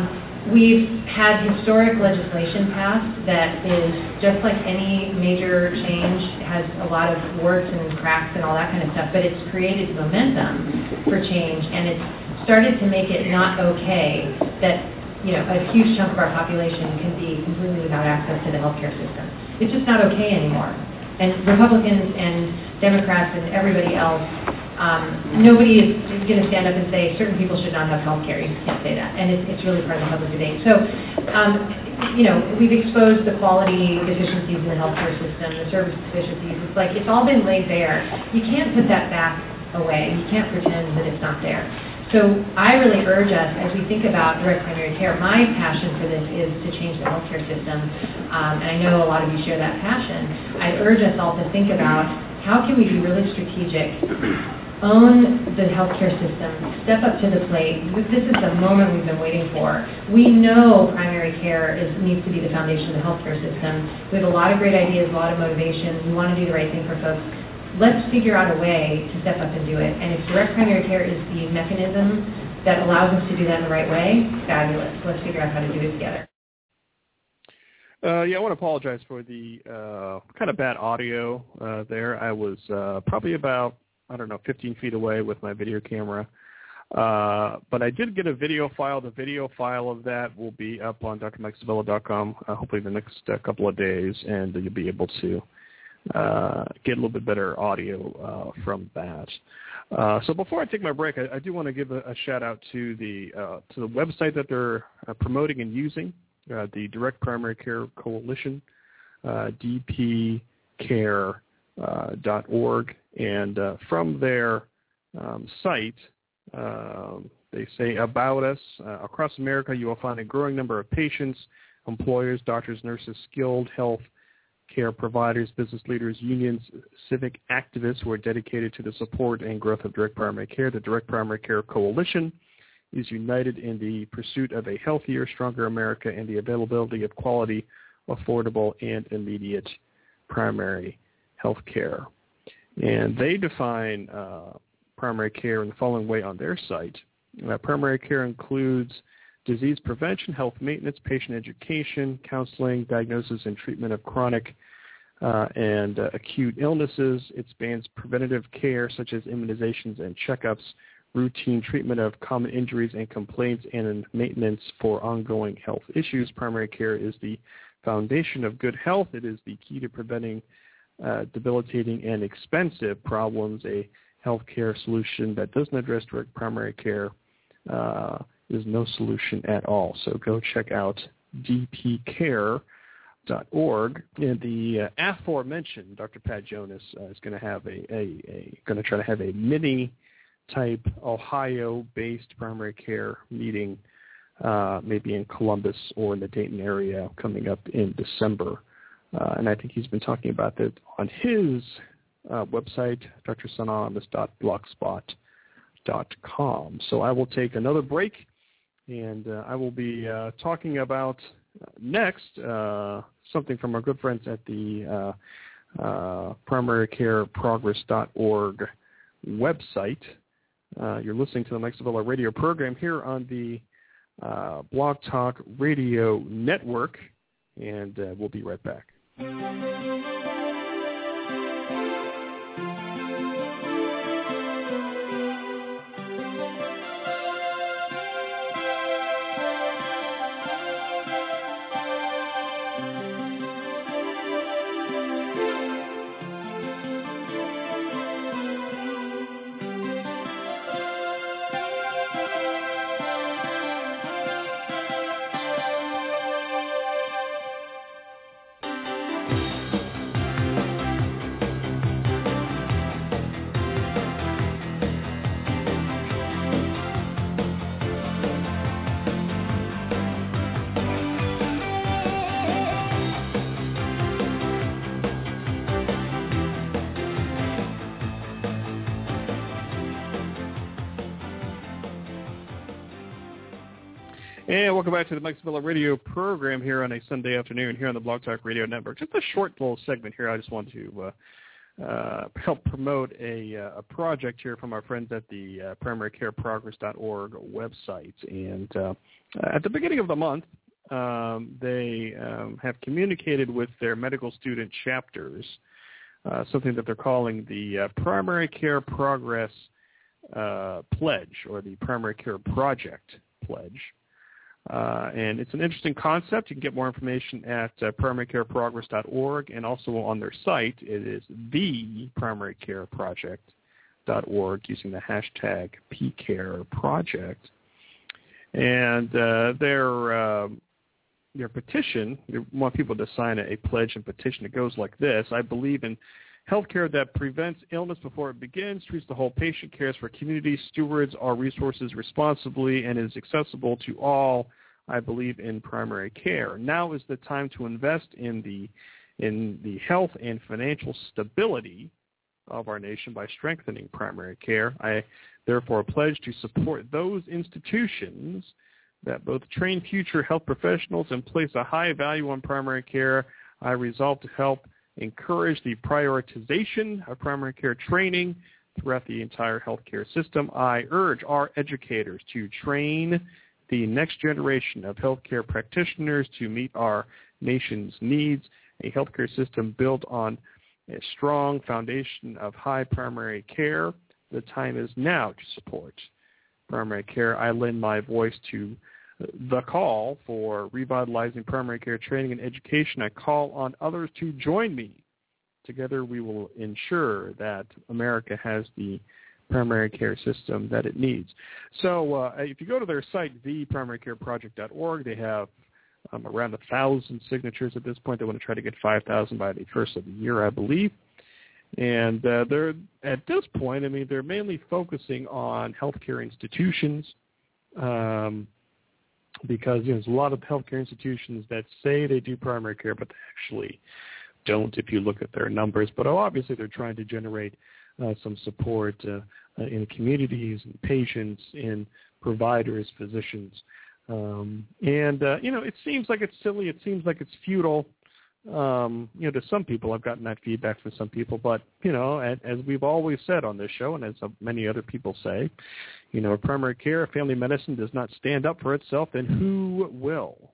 S5: we've had historic legislation passed that is just like any major change has a lot of warts and cracks and all that kind of stuff, but it's created momentum for change and it's started to make it not okay that you know a huge chunk of our population can be completely without access to the healthcare system. It's just not okay anymore and Republicans and Democrats and everybody else, um, nobody is going to stand up and say certain people should not have health care. You can't say that. And it's, it's really part of the public debate. So, um, you know, we've exposed the quality deficiencies in the healthcare system, the service deficiencies. It's like it's all been laid bare. You can't put that back away. You can't pretend that it's not there. So I really urge us, as we think about direct primary care, my passion for this is to change the healthcare system, um, and I know a lot of you share that passion. I urge us all to think about how can we be really strategic
S8: own the healthcare system, step up to the plate. This is the moment we've been waiting for. We know primary care is, needs to be the foundation of the healthcare system. We have a lot of great ideas, a lot of motivation. We want to do the right thing for folks. Let's figure out a way to step up and do it. And if direct primary care is the mechanism that allows us to do that in the right way, fabulous. Let's figure out how to do it together.
S2: Uh, yeah, I want to apologize for the uh, kind of bad audio uh, there. I was uh, probably about I don't know 15 feet away with my video camera, uh, but I did get a video file. The video file of that will be up on drmikesevilla.com uh, hopefully the next couple of days, and you'll be able to uh, get a little bit better audio uh, from that. Uh, so before I take my break, I, I do want to give a, a shout out to the uh, to the website that they're uh, promoting and using uh, the Direct Primary Care Coalition, dpcare.org. And from their um, site, um, they say about us. Across America, you will find a growing number of patients, employers, doctors, nurses, skilled health care providers, business leaders, unions, civic activists who are dedicated to the support and growth of direct primary care. The Direct Primary Care Coalition is united in the pursuit of a healthier, stronger America and the availability of quality, affordable, and immediate primary health care. And they define uh, primary care in the following way on their site. Uh, primary care includes disease prevention, health maintenance, patient education, counseling, diagnosis and treatment of chronic uh, and uh, acute illnesses. It spans preventative care such as immunizations and checkups, routine treatment of common injuries and complaints, and maintenance for ongoing health issues. Primary care is the foundation of good health. It is the key to preventing uh, debilitating and expensive problems. A healthcare solution that doesn't address direct primary care uh, is no solution at all. So go check out dpcare.org. And the uh, aforementioned Dr. Pat Jonas uh, is going to have a, a, a going to try to have a mini type Ohio-based primary care meeting, uh, maybe in Columbus or in the Dayton area coming up in December. Uh, and I think he's been talking about that on his uh, website, drsynonymous.blogspot.com. So I will take another break, and uh, I will be uh, talking about uh, next uh, something from our good friends at the primarycareprogress.org website. Uh, you're listening to the Mike Sevilla radio program here on the uh, Blog Talk Radio Network, and uh, we'll be right back. Welcome back to the Mike radio program here on a Sunday afternoon here on the Blog Talk Radio Network. Just a short little segment here. I just want to uh, uh, help promote a, uh, a, project here from our friends at the uh, primarycareprogress.org website. And uh, at the beginning of the month, um, they um, have communicated with their medical student chapters uh, something that they're calling the uh, Primary Care Progress Pledge or the Primary Care Project Pledge. Uh, and it's an interesting concept. You can get more information at uh, primarycareprogress.org and also on their site. It is theprimarycareproject.org using the hashtag PCareProject. And uh, their, uh, their petition, they want people to sign a, a pledge and petition. It goes like this. I believe in Healthcare that prevents illness before it begins, treats the whole patient, cares for community, stewards our resources responsibly, and is accessible to all. I believe in primary care. Now is the time to invest in the in the health and financial stability of our nation by strengthening primary care. I therefore pledge to support those institutions that both train future health professionals and place a high value on primary care. I resolve to help encourage the prioritization of primary care training throughout the entire healthcare system. I urge our educators to train the next generation of healthcare practitioners to meet our nation's needs, a healthcare system built on a strong foundation of high primary care. The time is now to support primary care. I lend my voice to the call for revitalizing primary care training and education. I call on others to join me. Together we will ensure that America has the primary care system that it needs. So uh, if you go to their site, theprimarycareproject.org, they have um, around a thousand signatures at this point. They want to try to get 5,000 by the first of the year, I believe. And uh, they're at this point, I mean, they're mainly focusing on healthcare institutions um, because you know, there's a lot of healthcare institutions that say they do primary care, but they actually don't if you look at their numbers. But obviously, they're trying to generate uh, some support uh, uh, in communities and patients, in providers, physicians. Um, and uh, you know, it seems like it's silly. It seems like it's futile. Um, you know, to some people, I've gotten that feedback from some people. But you know, as, as we've always said on this show, and as many other people say, you know, primary care, family medicine does not stand up for itself, then who will?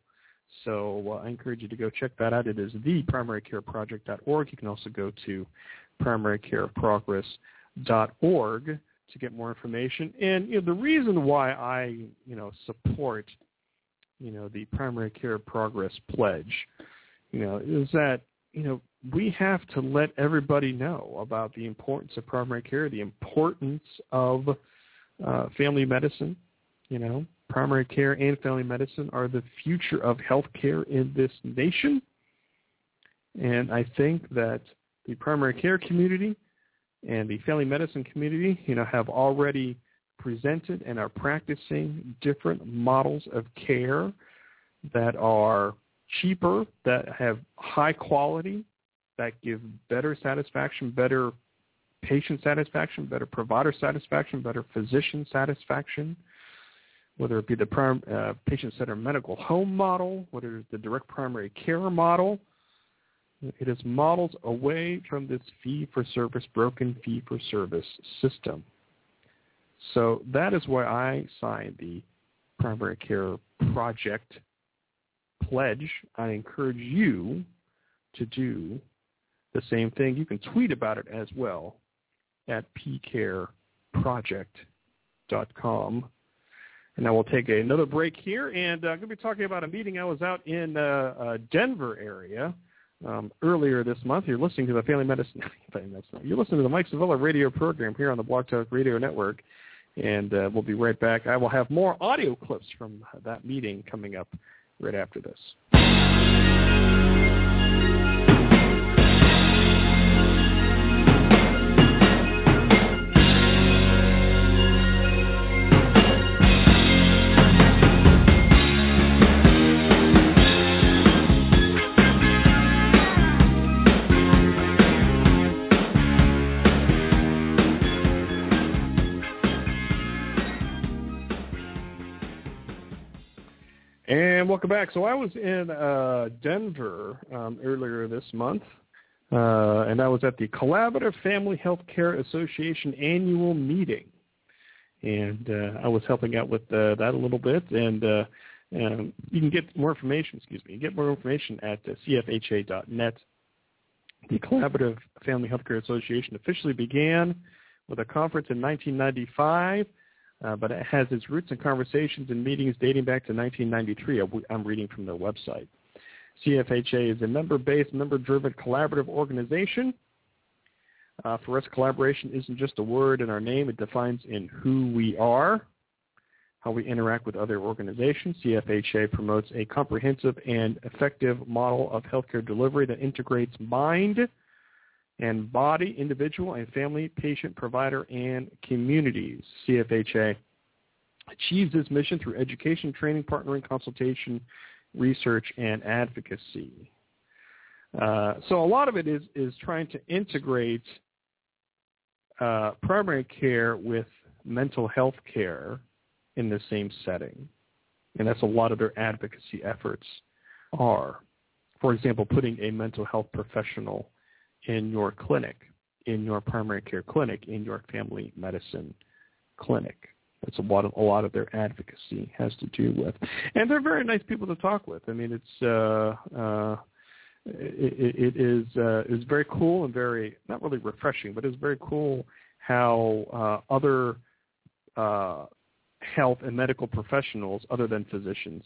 S2: So uh, I encourage you to go check that out. It is theprimarycareproject.org. You can also go to primarycareprogress.org to get more information. And you know, the reason why I, you know, support, you know, the Primary Care Progress Pledge, you know, is that, you know, we have to let everybody know about the importance of primary care, the importance of uh, family medicine, you know, primary care and family medicine are the future of healthcare in this nation. And I think that the primary care community and the family medicine community, you know, have already presented and are practicing different models of care that are cheaper, that have high quality, that give better satisfaction, better patient satisfaction, better provider satisfaction, better physician satisfaction, whether it be the prim, uh, patient-centered medical home model, whether it's the direct primary care model. It is models away from this fee-for-service, broken fee-for-service system. So that is why I signed the primary care project pledge. I encourage you to do the same thing. You can tweet about it as well at pcareproject.com. And now we'll take another break here, and uh, I'm going to be talking about a meeting I was out in uh, uh, Denver area um, earlier this month. You're listening to the Family Medicine. You're listening to the Mike Sevilla radio program here on the Blog Talk Radio Network, and uh, we'll be right back. I will have more audio clips from that meeting coming up right after this. Welcome back. So I was in uh, Denver um, earlier this month, uh, and I was at the Collaborative Family Healthcare Association annual meeting, and uh, I was helping out with uh, that a little bit. And uh, um, you can get more information. Excuse me. You get more information at uh, cfha.net. The Collaborative Family Healthcare Association officially began with a conference in 1995 uh, but it has its roots in conversations and meetings dating back to 1993. I'm reading from their website. CFHA is a member-based, member-driven collaborative organization. Uh, for us, collaboration isn't just a word in our name. It defines in who we are, how we interact with other organizations. CFHA promotes a comprehensive and effective model of healthcare delivery that integrates mind, and body, individual and family, patient, provider, and communities. CFHA achieves this mission through education, training, partnering, consultation, research, and advocacy. Uh, so a lot of it is, is trying to integrate uh, primary care with mental health care in the same setting. And that's a lot of their advocacy efforts are. For example, putting a mental health professional in your clinic, in your primary care clinic, in your family medicine clinic. That's a lot of a lot of their advocacy has to do with, and they're very nice people to talk with. I mean, it's uh, uh, it, it is uh, is very cool and very not really refreshing, but it's very cool how uh, other uh, health and medical professionals, other than physicians,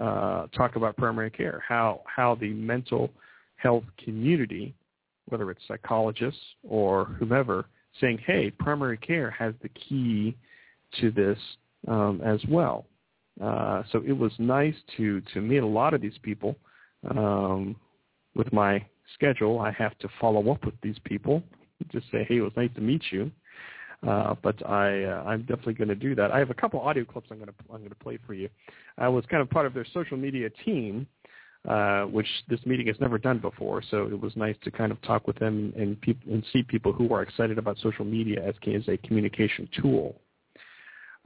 S2: uh, talk about primary care. How how the mental health community, whether it's psychologists or whomever, saying, "Hey, primary care has the key to this um, as well." Uh, so it was nice to to meet a lot of these people. Um, with my schedule, I have to follow up with these people. Just say, "Hey, it was nice to meet you." Uh, but I, uh, I'm definitely going to do that. I have a couple audio clips I'm going to I'm going to play for you. I was kind of part of their social media team, uh, which this meeting has never done before. So it was nice to kind of talk with them and, and see people who are excited about social media as, as a communication tool.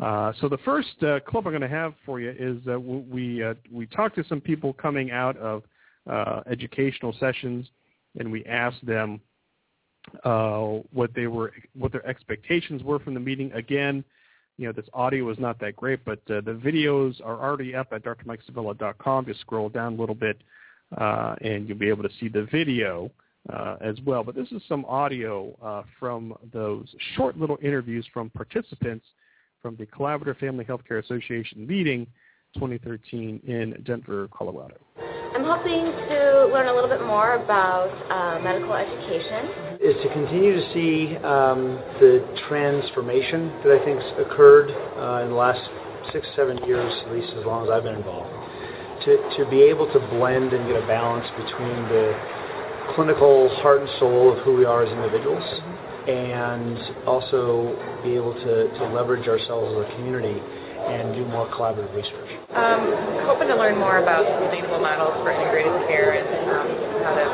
S2: Uh, so the first uh, clip I'm going to have for you is uh, we uh, we talked to some people coming out of uh, educational sessions, and we asked them uh, what they were, what their expectations were from the meeting. Again, you know, this audio is not that great, but uh, the videos are already up at drmikesevilla.com. Just scroll down a little bit, uh, and you'll be able to see the video uh, as well. But this is some audio uh, from those short little interviews from participants from the Collaborative Family Healthcare Association meeting 2013 in Denver, Colorado.
S9: I'm hoping to learn a little bit more about uh, medical education.
S10: Is to continue to see um, the transformation that I think's occurred uh, in the last six, seven years, at least as long as I've been involved. To, to be able to blend and get a balance between the clinical heart and soul of who we are as individuals and also be able to, to leverage ourselves as a community and do more collaborative research.
S11: Um, hoping to learn more about sustainable models for integrated care and um, how to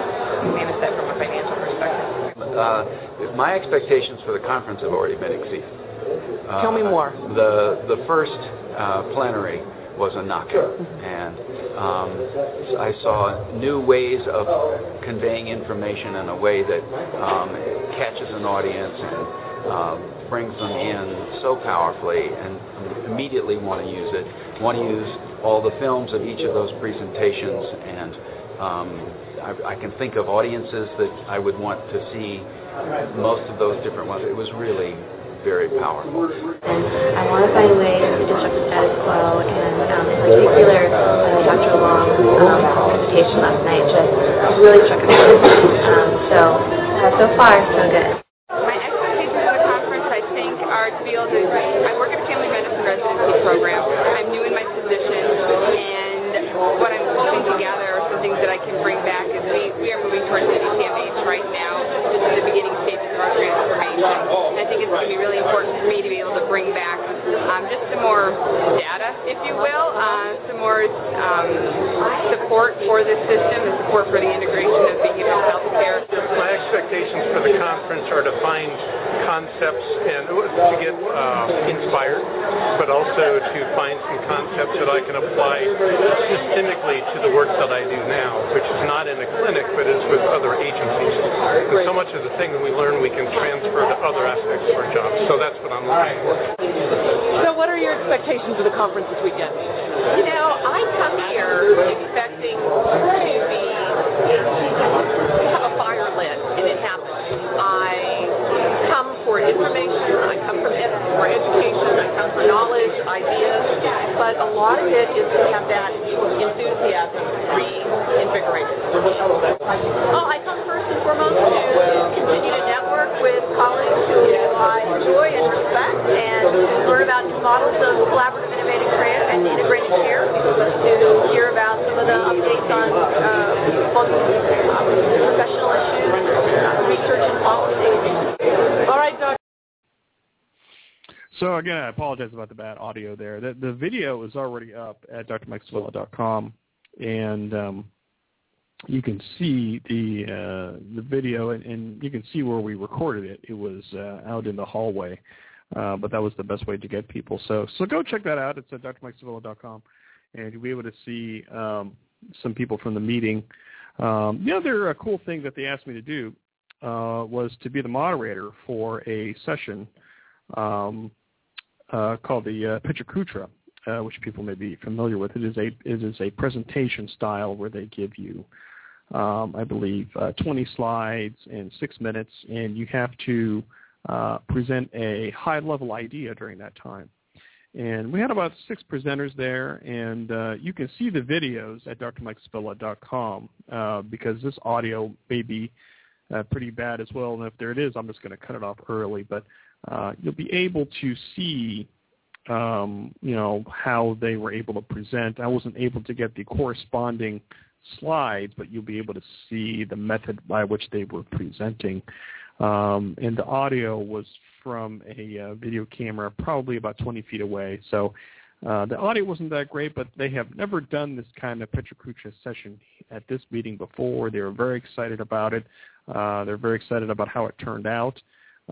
S11: manage that from a financial perspective.
S12: Uh, my expectations for the conference have already been exceeded. Uh,
S11: Tell me more.
S12: The the first uh, plenary was a knockout, and um, I saw new ways of conveying information in a way that um, catches an audience and uh, brings them in so powerfully and immediately want to use it, want to use all the films of each of those presentations, and um, I, I can think of audiences that I would want to see most of those different ones. It was really very powerful.
S9: And I want to find ways to disrupt the status quo, and um, in particular, uh, Dr. Long's um, presentation last night just really struck a chord. Um, so, uh, so far, so good.
S11: My expectations for the conference, I think, are to be able to. I work at a family medicine residency program. I'm new in my position, and what I'm hoping to gather are some things that I can bring back. As we we are moving towards CDCMH right now, just in the beginning stages of our And I think it's going to be really important for me to be able to bring back um, just some more data, if you will, uh, some more um, support for this system and support for the integration of behavioral health care.
S13: My expectations for the conference are to find concepts and to get uh, inspired, but also to find some concepts that I can apply systemically to the work that I do now, which is not in a clinic, but is with other agencies. And so much of the thing that we learn we can transfer to other aspects of our jobs. So that's what I'm looking for.
S11: So what are your expectations of the conference this weekend?
S14: You know, I come here expecting to be have a fire lit, and it happens. I come for information. I come from ed- for education. I come for knowledge, ideas. But a lot of it is to have that enthusiasm reinvigorated. Oh, I come first and foremost to continue to network with colleagues who I enjoy and respect, and to learn about new models of collaborative innovative care and integrated care. To hear about some of the updates on uh, both uh, professional issues, uh, research and policy. All right, Dr.
S2: So again, I apologize about the bad audio there. The, the video is already up at drmikesevilla.com, and um, you can see the uh, the video, and, and you can see where we recorded it. It was uh, out in the hallway, uh, but that was the best way to get people. So so go check that out. It's at drmikesevilla.com, and you'll be able to see um, some people from the meeting. Um, the other uh, cool thing that they asked me to do uh, was to be the moderator for a session um, uh, called the uh, Kutra, which people may be familiar with. It is a it is a presentation style where they give you, um, I believe, uh, 20 slides in six minutes, and you have to uh, present a high level idea during that time. And we had about six presenters there, and uh, you can see the videos at drmikesevilla.com uh, because this audio may be uh, pretty bad as well. And if there it is, I'm just going to cut it off early. But uh, you'll be able to see, um, you know, how they were able to present. I wasn't able to get the corresponding slides, but you'll be able to see the method by which they were presenting. Um, and the audio was from a uh, video camera probably about 20 feet away. So uh, the audio wasn't that great, but they have never done this kind of Pecha Kucha session at this meeting before. They were very excited about it. Uh, they're very excited about how it turned out.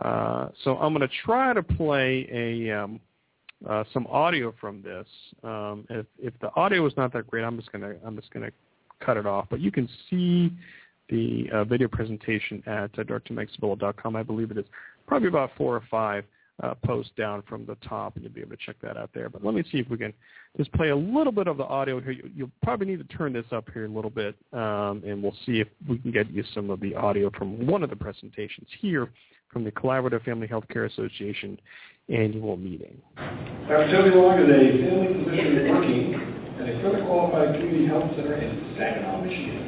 S2: Uh, so I'm going to try to play a um, uh, some audio from this. Um, if, if the audio is not that great, I'm just going to I'm just going to cut it off. But you can see the uh, video presentation at uh, drmikesevilla.com. I believe it is probably about four or five uh, posts down from the top, and you'll be able to check that out there. But let me see if we can just play a little bit of the audio here. You, you'll probably need to turn this up here a little bit, um, and we'll see if we can get you some of the audio from one of the presentations here from the Collaborative Family Healthcare Association annual meeting.
S15: Dr. Toby Long is a family physician working at a fully qualified community health center in Saginaw, Michigan.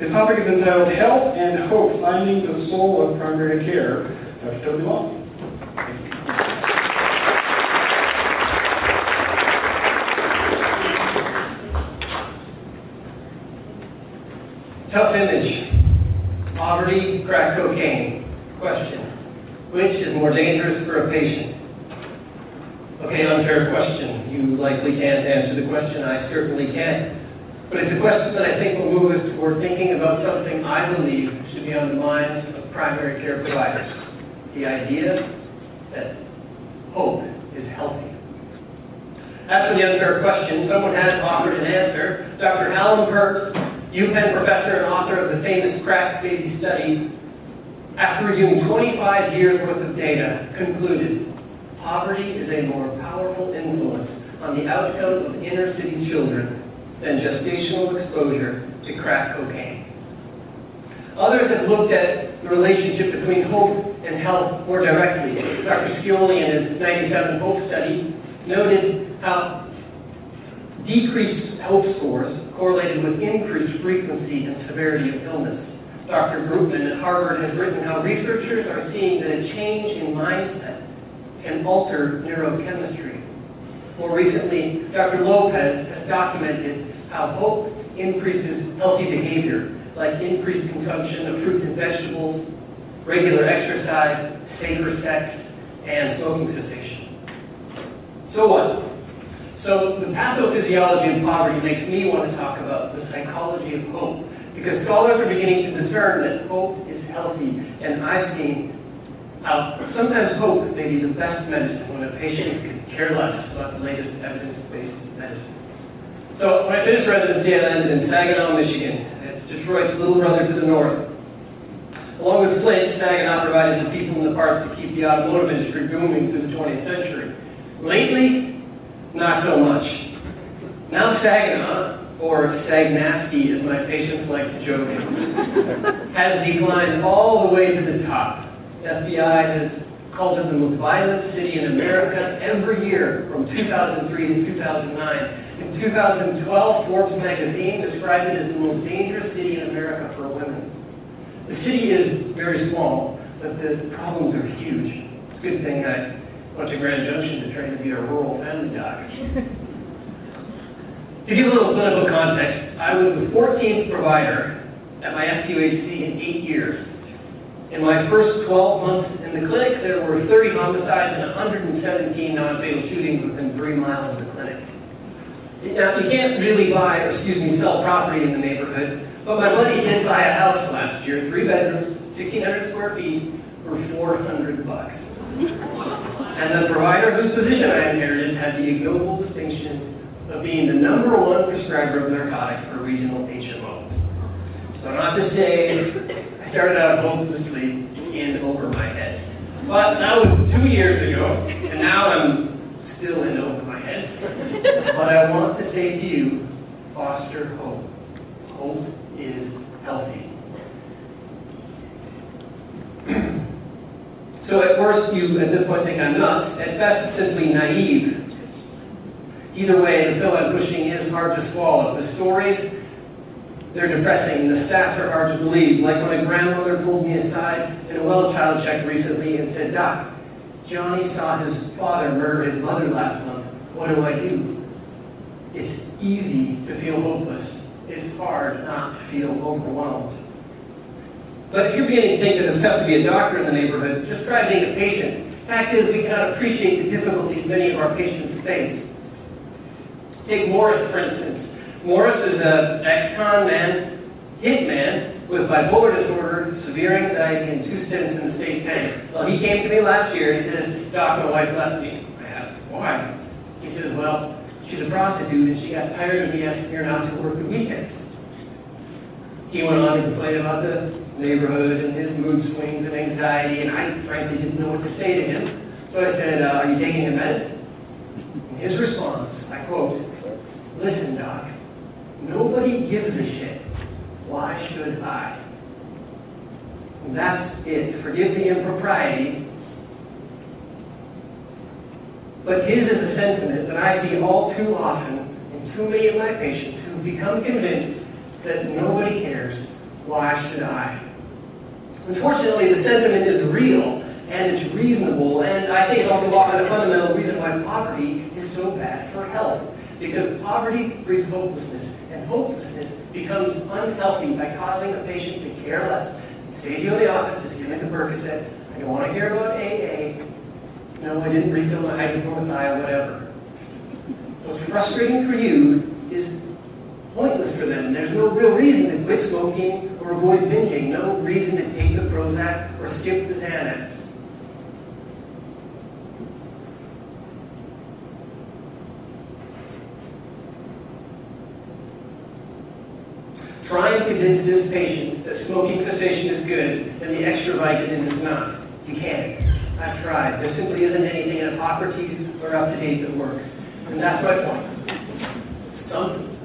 S15: His topic is entitled Health and Hope, Finding the Soul of Primary Care. Dr. Toby Long.
S16: Tough image. Poverty, crack cocaine. Question. Which is more dangerous for a patient? Okay, unfair question. You likely can't answer the question. I certainly can. But it's a question that I think will move us toward thinking about something I believe should be on the minds of primary care providers. The idea that hope is healthy. As for the unfair question, someone has offered an answer. Dr. Hallam Perks, UPenn professor and author of the famous Crack Baby study, after reviewing 25 years worth of data, concluded poverty is a more powerful influence on the outcome of inner city children than gestational exposure to crack cocaine. Others have looked at the relationship between hope and health more directly. Dr. Scioli in his 97 Hope study noted how decreased hope scores correlated with increased frequency and severity of illness. Dr. Groopman at Harvard has written how researchers are seeing that a change in mindset can alter neurochemistry. More recently, Dr. Lopez has documented how hope increases healthy behavior, like increased consumption of fruits and vegetables, regular exercise, safer sex, and smoking cessation. So what? So the pathophysiology of poverty makes me want to talk about the psychology of hope, because scholars are beginning to discern that hope is healthy, and I've seen how sometimes hope may be the best medicine when a patient could care less about the latest evidence-based medicine. So when I finished residency, I landed in Saginaw, Michigan. It's Detroit's little brother to the north. Along with Flint, Saginaw provided the people in the parts to keep the automotive industry booming through the 20th century. Lately, not so much. Now Saginaw, or Sagnasty as my patients like to joke, has declined all the way to the top. FBI has called it the most violent city in America every year from 2003 to 2009. In 2012, Forbes magazine described it as the most dangerous city in America for women. The city is very small, but the problems are huge. It's a good thing I went to Grand Junction to train to be a rural family doc. to give a little clinical context, I was the 14th provider at my FQHC in eight years. In my first 12 months in the clinic, there were 30 homicides and 117 non-fatal shootings within three miles of the clinic. Now, you can't really buy, excuse me, sell property in the neighborhood, but my buddy did buy a house last year, three bedrooms, 1,600 square feet, for 400 bucks. And the provider whose position I inherited had the ignoble distinction of being the number one prescriber of narcotics for regional HMO. So not to say started out hopelessly in over my head. But that was two years ago, and now I'm still in over my head. but I want to say to you, foster hope. Hope is healthy. so at worst, you at this point think I'm nuts. At best, simply naive. Either way, the pill I'm pushing is hard to swallow. The stories, they're depressing. The stats are hard to believe. Like when a grandmother pulled me aside in a well child check recently and said, Doc, Johnny saw his father murder his mother last month. What do I do? It's easy to feel hopeless. It's hard not to feel overwhelmed. But if you're beginning to think that it's tough to be a doctor in the neighborhood, just try being a patient. Fact is, we cannot appreciate the difficulties many of our patients face. Take Morris, for instance. Morris is an ex-con man, hitman, with bipolar disorder, severe anxiety, and two stints in the state pen. Well, he came to me last year and he says, Doc, my wife left me. I asked, why? He says, well, she's a prostitute and she got tired of me asking her not to work the weekends. He went on to complain about the neighborhood and his mood swings and anxiety, and I frankly didn't know what to say to him. So I said, uh, are you taking a medicine? And his response, I quote, listen, doc, nobody gives a shit. Why should I? And that's it. Forgive the impropriety. But his is a sentiment that I see all too often in too many of my patients who become convinced that nobody cares. Why should I? Unfortunately, the sentiment is real and it's reasonable, and I think it's also often a fundamental reason why poverty is so bad for health. Because poverty breeds hopelessness, hopelessness becomes unhealthy by causing a patient to care less. You in the office, just give me the Percocet. I don't want to hear about AA. No, I didn't refill my hydrochlorothiazide, whatever. What's frustrating for you is pointless for them. There's no real reason to quit smoking or avoid binging. No reason to take the Prozac or skip the Xanax. Try and convince this patient that smoking cessation is good and the extra Vicodin is not. You can't. I've tried. There simply isn't anything in Hippocrates or UpToDate that works. And that's my point. Some,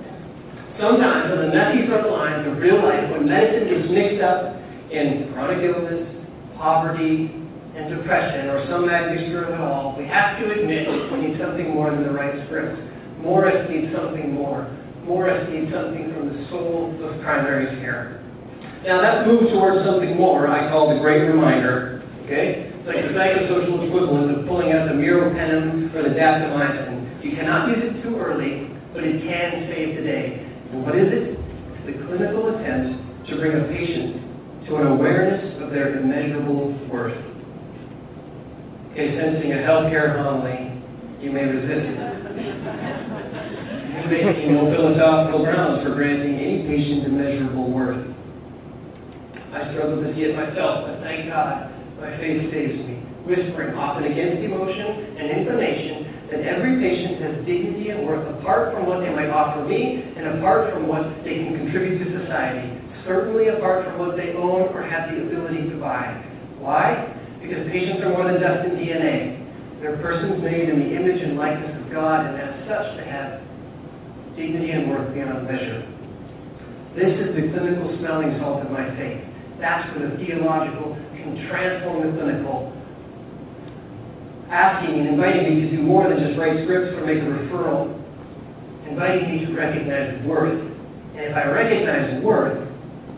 S16: sometimes on the messy front lines of real life, when medicine gets mixed up in chronic illness, poverty, and depression, or some admixture of it all, we have to admit we need something more than the right script. Morris needs something more. Morris needs something from the soul of primary care. Now that move towards something more I call the great reminder. Okay? It's like the psychosocial equivalent of pulling out the meropenem or the daptomycin. You cannot use it too early, but it can save the day. And what is it? It's the clinical attempt to bring a patient to an awareness of their immeasurable worth. Okay, sensing a healthcare homily, you may resist it. No philosophical grounds for granting any patient immeasurable worth. I struggle to see it myself, but thank God my faith saves me, whispering often against emotion and inclination that every patient has dignity and worth apart from what they might offer me and apart from what they can contribute to society, certainly apart from what they own or have the ability to buy. Why? Because patients are more than dust and DNA. They're persons made in the image and likeness of God, and as such they have dignity and worth beyond measure. This is the clinical smelling salt of my faith. That's where the theological can transform the clinical. Asking and inviting me to do more than just write scripts or make a referral. Inviting me to recognize worth. And if I recognize worth,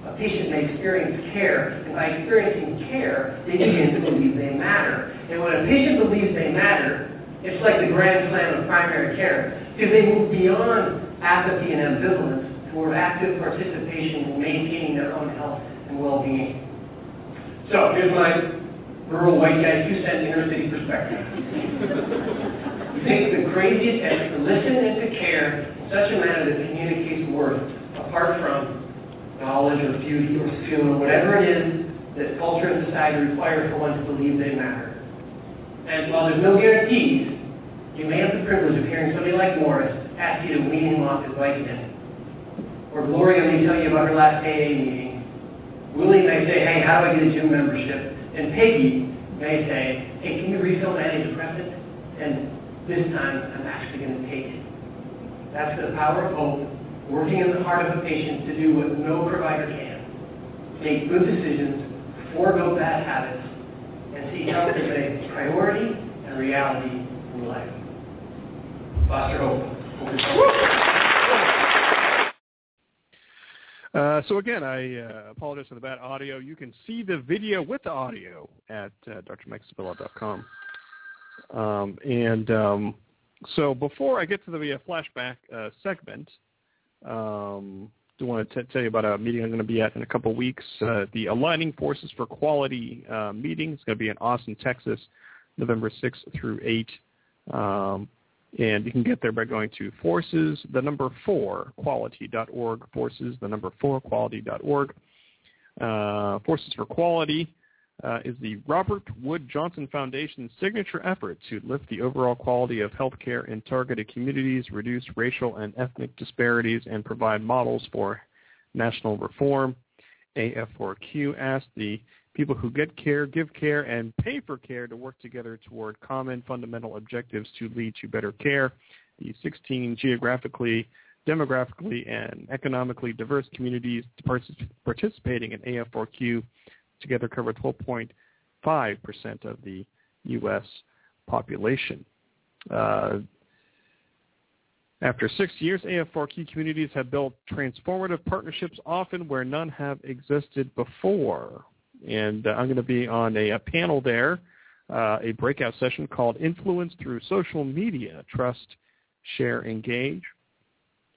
S16: a patient may experience care. And by experiencing care, they begin to believe they matter. And when a patient believes they matter, it's like the grand slam of primary care. Because they move beyond apathy and ambivalence toward active participation in maintaining their own health and well-being. So here's my rural white guy two cent inner city perspective. you take the crazy attempt to listen and to care and such a manner that communicates worth apart from knowledge or beauty or skill or whatever it is that culture and society require for one to believe they matter. And while there's no guarantees, you may have the privilege of hearing somebody like Morris ask you to wean him off his Vicodin. Or Gloria may tell you about her last AA meeting. Willie may say, hey, how do I get a gym membership? And Peggy may say, hey, can you refill my antidepressant? And this time, I'm actually going to take it. That's the power of hope, working in the heart of a patient to do what no provider can. Make good decisions, forego bad habits, and see health as a priority and reality in life. Foster hope.
S2: Uh, so again, I uh, apologize for the bad audio. You can see the video with the audio at uh. Um, and um, so before I get to the uh, flashback uh, segment, um, do want to t- tell you about a meeting I'm going to be at in a couple weeks. Uh, the Aligning Forces for Quality uh, meeting is going to be in Austin, Texas, November 6th through 8. Um, and you can get there by going to forces, the number four, quality.org, forces, the number four, quality.org. Uh, forces for Quality uh, is the Robert Wood Johnson Foundation's signature effort to lift the overall quality of healthcare in targeted communities, reduce racial and ethnic disparities, and provide models for national reform. AF4Q asked the people who get care, give care, and pay for care to work together toward common fundamental objectives to lead to better care. The 16 geographically, demographically, and economically diverse communities participating in AF4Q together cover 12.5% of the U.S. population. Uh, after six years, AF4Q communities have built transformative partnerships, often where none have existed before. And uh, I'm going to be on a, a panel there, uh, a breakout session called Influence Through Social Media, Trust, Share, Engage.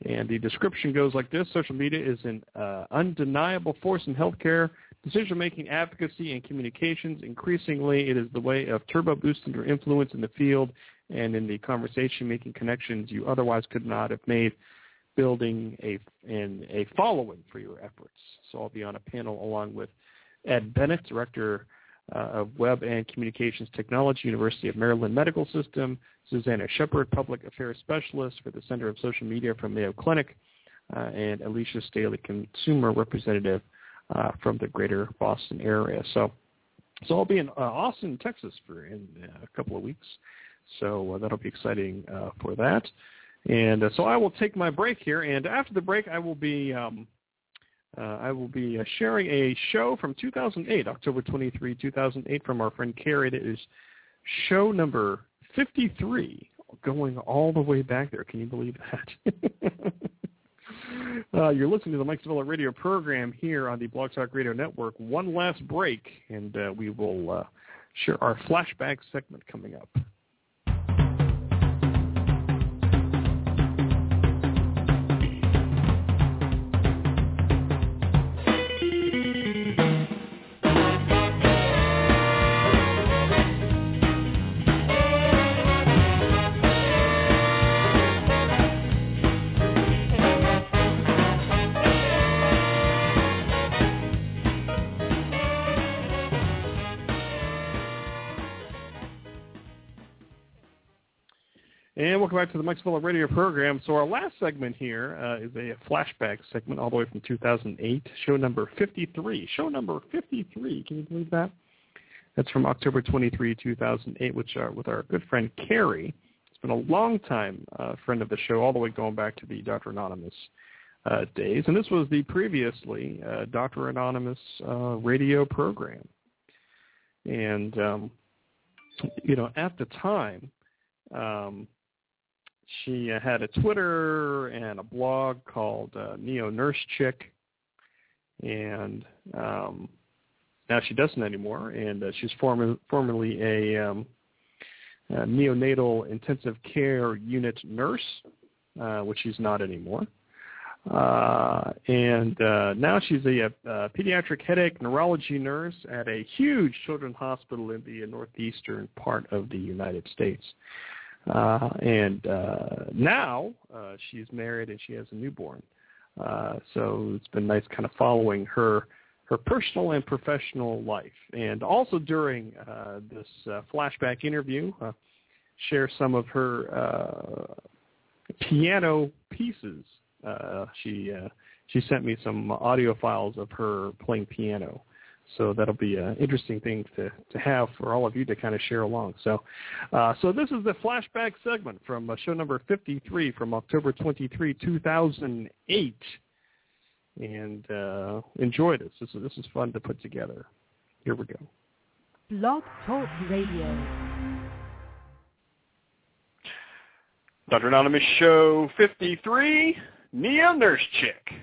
S2: And the description goes like this. Social media is an uh, undeniable force in healthcare, decision-making, advocacy, and communications. Increasingly, it is the way of turbo boosting your influence in the field and in the conversation, making connections you otherwise could not have made, building a, in a following for your efforts. So I'll be on a panel along with Ed Bennett, Director uh, of Web and Communications Technology, University of Maryland Medical System, Susanna Shepard, Public Affairs Specialist for the Center of Social Media from Mayo Clinic, uh, and Alicia Staley, Consumer Representative uh, from the Greater Boston area. So, so I'll be in uh, Austin, Texas, for in a couple of weeks. So uh, that'll be exciting uh, for that. And so I will take my break here, and after the break, I will be um, uh, I will be uh, sharing a show from 2008, October 23, 2008, from our friend Carrie. It is show number 53, going all the way back there. Can you believe that? uh, you're listening to the Mike Sevilla radio program here on the Blog Talk Radio Network. One last break, and uh, we will uh, share our flashback segment coming up. Back to the Mike Sevilla Radio program. So our last segment here uh, is a flashback segment all the way from 2008, show number 53. Show number 53, can you believe that? That's from October 23, 2008, which are with our good friend Carrie. It's been a long time uh, friend of the show, all the way going back to the Dr. Anonymous uh, days. And this was the previously uh, Dr. Anonymous uh, radio program. And, um, you know, at the time, um, she uh, had a Twitter and a blog called uh, Neo Nurse Chick, and um, now she doesn't anymore. And uh, she's former, formerly a, um, a neonatal intensive care unit nurse, uh, which she's not anymore. Uh, and uh, now she's a, a pediatric headache neurology nurse at a huge children's hospital in the northeastern part of the United States. And uh, now uh, she's married and she has a newborn. Uh, so it's been nice kind of following her her personal and professional life. And also during uh, this uh, flashback interview, uh, share some of her uh, piano pieces. Uh, she uh, she sent me some audio files of her playing piano. So that'll be an interesting thing to, to have for all of you to kind of share along. So, uh, so this is the flashback segment from uh, show number 53 from October 23, 2008 and uh, enjoy this. This is this is fun to put together. Here we go.
S1: Blog Talk Radio.
S2: Dr. Anonymous Show 53, Neo Nurse Chick.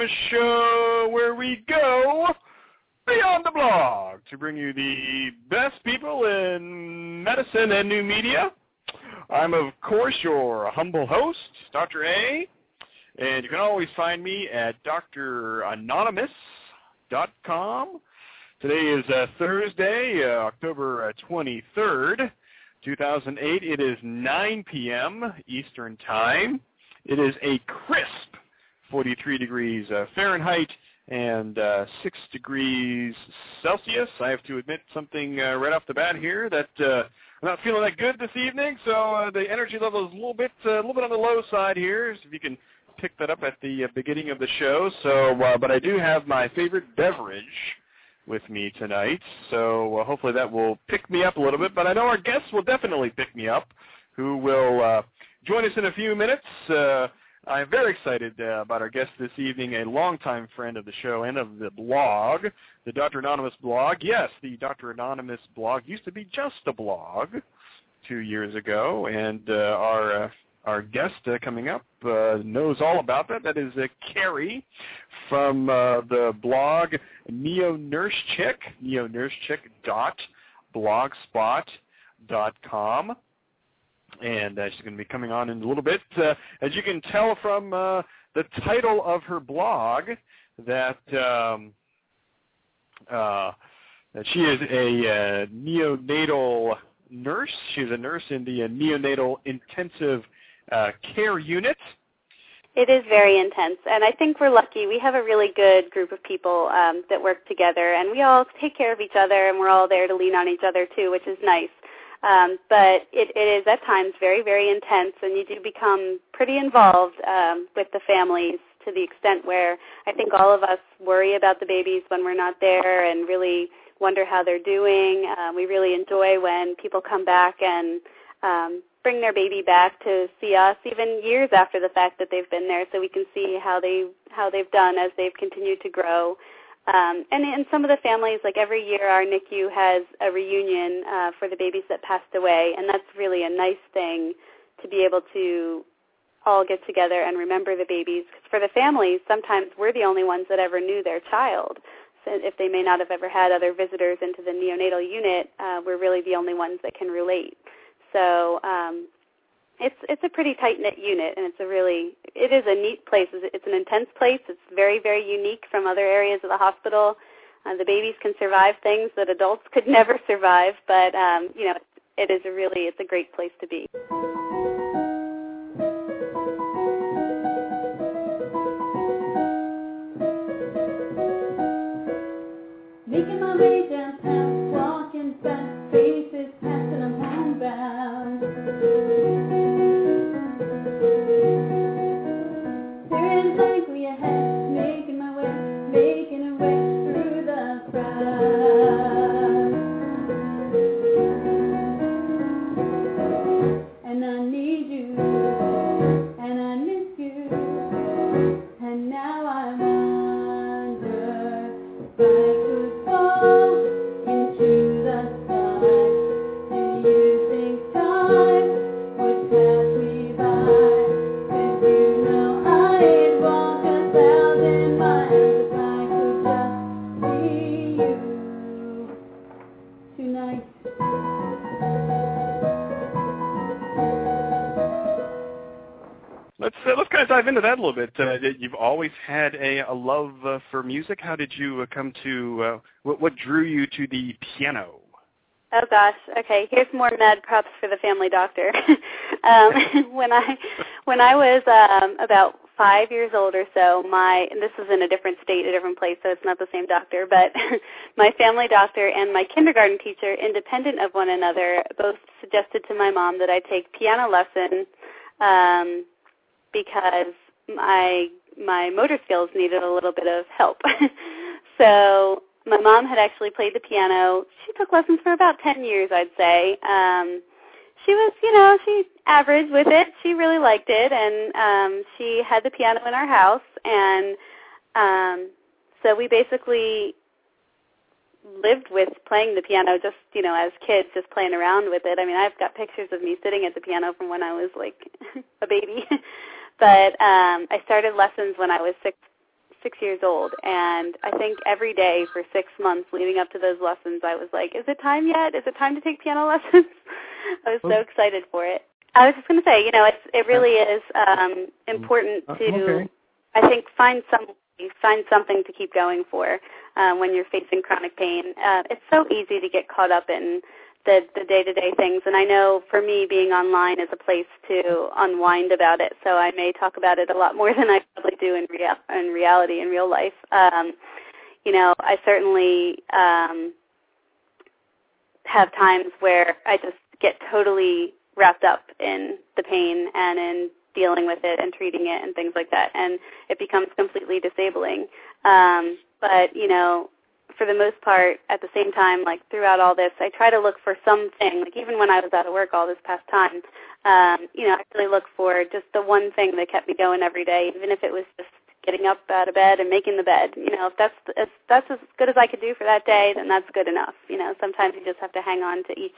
S2: Anonymous Show where we go beyond the blog to bring you the best people in medicine and new media. I'm, of course, your humble host, Dr. A, and you can always find me at dranonymous.com. Today is uh, Thursday, uh, October uh, 23rd, 2008. It is 9 p.m. Eastern Time. It is a crisp 43 degrees uh, Fahrenheit and uh, 6 degrees Celsius. I have to admit something uh, right off the bat here that uh, I'm not feeling that good this evening, so uh, the energy level is a little bit uh, a little bit on the low side here. So if you can pick that up at the uh, beginning of the show. So, uh, but I do have my favorite beverage with me tonight. So uh, hopefully that will pick me up a little bit. But I know our guests will definitely pick me up, who will uh, join us in a few minutes. Uh, I'm very excited uh, about our guest this evening, a longtime friend of the show and of the blog, the Dr. Anonymous blog. Yes, the Dr. Anonymous blog used to be just a blog two years ago, and uh, our uh, our guest uh, coming up uh, knows all about that. That is uh, Carrie from uh, the blog Neo Nurse Chick, neonursechick.blogspot.com. And uh, she's going to be coming on in a little bit. Uh, as you can tell from uh, the title of her blog, that um, uh, that she is a uh, neonatal nurse. She's a nurse in the uh, neonatal intensive uh, care unit.
S17: It is very intense, and I think we're lucky. We have a really good group of people um, that work together, and we all take care of each other, and we're all there to lean on each other too, which is nice. Um, but it, it is at times very, very intense, and you do become pretty involved um, with the families to the extent where I think all of us worry about the babies when we're not there, and really wonder how they're doing. Um, we really enjoy when people come back and um, bring their baby back to see us even years after the fact that they've been there so we can see how they how they've done as they've continued to grow um, and in some of the families like every year our nicu has a reunion uh, for the babies that passed away. And that's really a nice thing to be able to all get together and remember the babies. Because for the families sometimes we're the only ones that ever knew their child. So if they may not have ever had other visitors into the neonatal unit uh, we're really the only ones that can relate. So um, it's it's a pretty tight knit unit, and it's a really it is a neat place. It's an intense place. It's very very unique from other areas of the hospital. Uh, the babies can survive things that adults could never survive, but um, you know it is a really it's a great place to be.
S18: Making my
S2: kind of dive into that a little bit. Uh, you've always had a, a love uh, for music. How did you uh, come to? Uh, what, what drew you to the piano?
S17: Oh gosh. Okay. Here's more med props for the family doctor. um, when I when I was um, about five years old or so, my and this was in a different state, a different place, so it's not the same doctor, but my family doctor and my kindergarten teacher, independent of one another, both suggested to my mom that I take piano lesson um, because my my motor skills needed a little bit of help. so my mom had actually played the piano. She took lessons for about 10 years, I'd say. Um she was, you know, she average with it. She really liked it and um she had the piano in our house and um so we basically lived with playing the piano just, you know, as kids just playing around with it. I mean, I've got pictures of me sitting at the piano from when I was like a baby. but um I started lessons when I was 6 six years old and I think every day for six months leading up to those lessons I was like, Is it time yet? Is it time to take piano lessons? I was so excited for it. I was just gonna say, you know, it's it really is um important to
S2: Okay.
S17: I think find some find something to keep going for uh, when you're facing chronic pain. Uh, it's so easy to get caught up in the the day to day things, and I know for me, being online is a place to unwind about it. So I may talk about it a lot more than I probably do in real in reality in real life. Um, you know, I certainly um, have times where I just get totally wrapped up in the pain and in dealing with it and treating it and things like that and it becomes completely disabling um but you know for the most part at the same time like throughout all this i try to look for something like even when i was out of work all this past time um you know i really look for just the one thing that kept me going every day even if it was just getting up out of bed and making the bed you know if that's if that's as good as i could do for that day then that's good enough you know sometimes you just have to hang on to each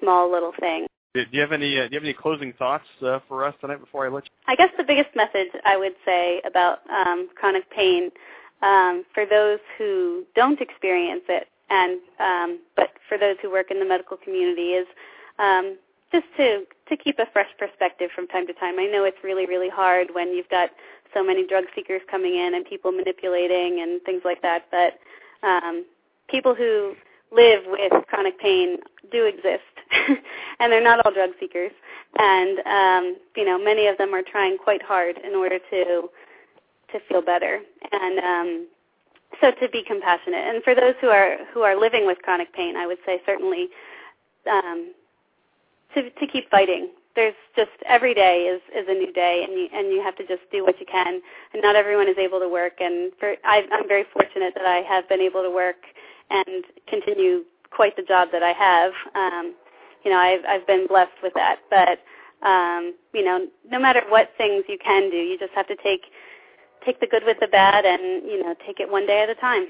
S17: small little thing
S2: Do you have any uh, Do you have any closing thoughts uh, for us tonight before I let you?
S17: I guess the biggest message I would say about um, chronic pain um, for those who don't experience it, and um, but for those who work in the medical community, is um, just to to keep a fresh perspective from time to time. I know it's really really hard when you've got so many drug seekers coming in and people manipulating and things like that, but um, people who live with chronic pain do exist, and they're not all drug seekers. And um, you know, many of them are trying quite hard in order to to feel better. And um, so to be compassionate. And for those who are who are living with chronic pain, I would say certainly um, to to keep fighting. There's just every day is is a new day, and you and you have to just do what you can. And not everyone is able to work. And for I, I'm very fortunate that I have been able to work and continue quite the job that I have. Um, you know, I've I've been blessed with that. But um, you know, no matter what things you can do, you just have to take take the good with the bad, and you know, take it one day at a time.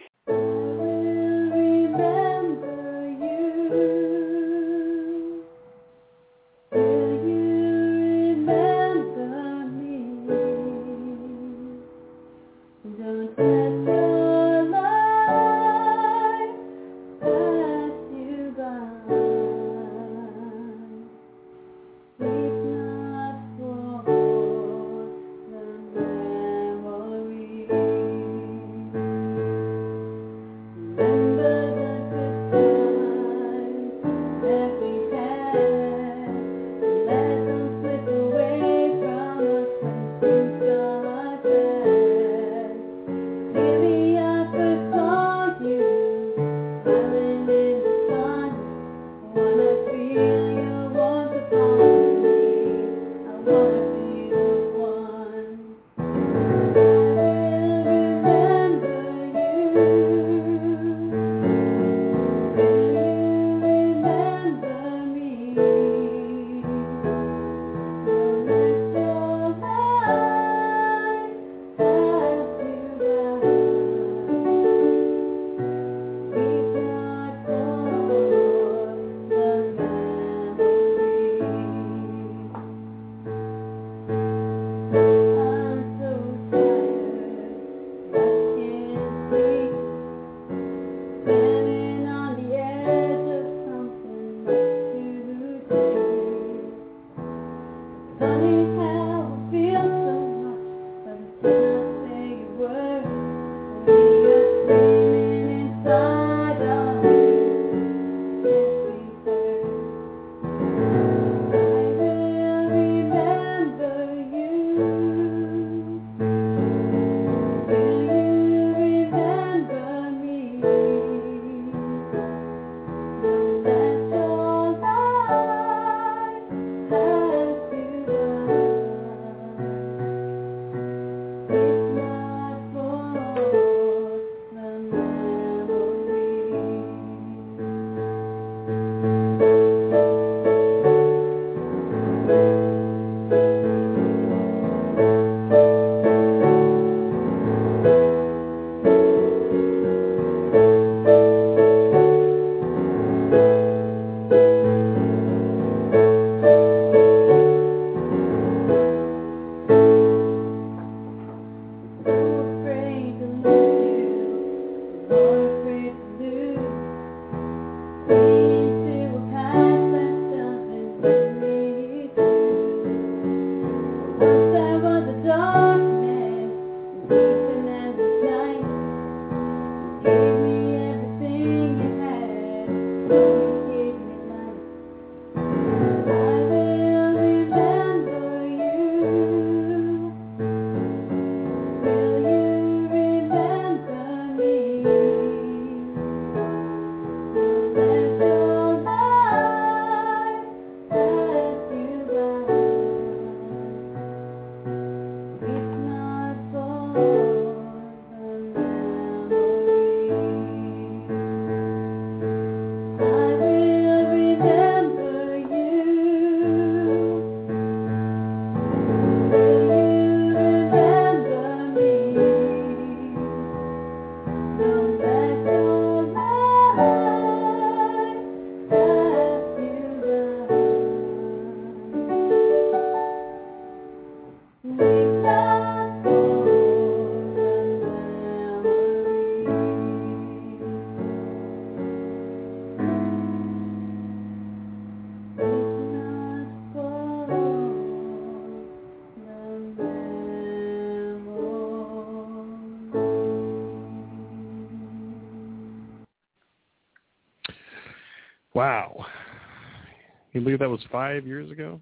S2: Believe that was five years ago?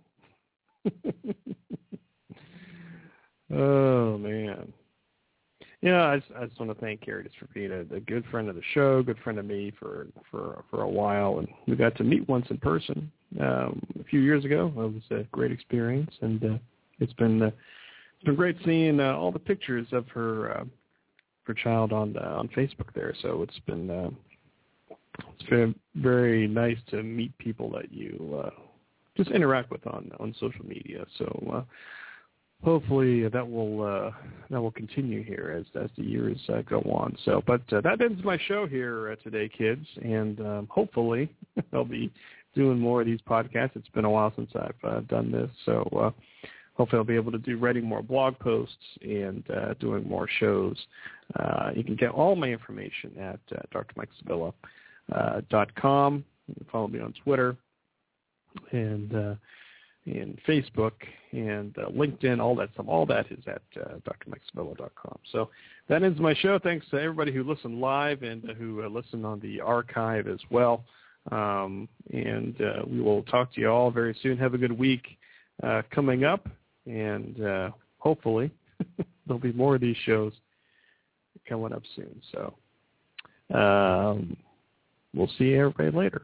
S2: oh man. Yeah, I just, I just want to thank Carrie just for being a, a good friend of the show, good friend of me for for for a while, and we got to meet once in person um, a few years ago. It was a great experience, and uh, it's been uh, it's been great seeing uh, all the pictures of her uh, her child on uh, on Facebook there. So it's been uh, it's been very nice to meet people that you uh, just interact with on on social media. So. Uh, hopefully that will uh, that will continue here as as the years uh, go on. So, but uh, that ends my show here uh, today, kids, and um, hopefully I'll be doing more of these podcasts. It's been a while since I've uh, done this, so uh, hopefully I'll be able to do writing more blog posts and uh, doing more shows. Uh, you can get all my information at uh, drmikesevilla.com. You can follow me on Twitter and. Uh, and Facebook and uh, LinkedIn, all that stuff. All that is at uh, drmikesevilla.com. So that ends my show. Thanks to everybody who listened live and uh, who uh, listened on the archive as well. Um, and uh, we will talk to you all very soon. Have a good week uh, coming up, and uh, hopefully there'll be more of these shows coming up soon. So um, we'll see everybody later.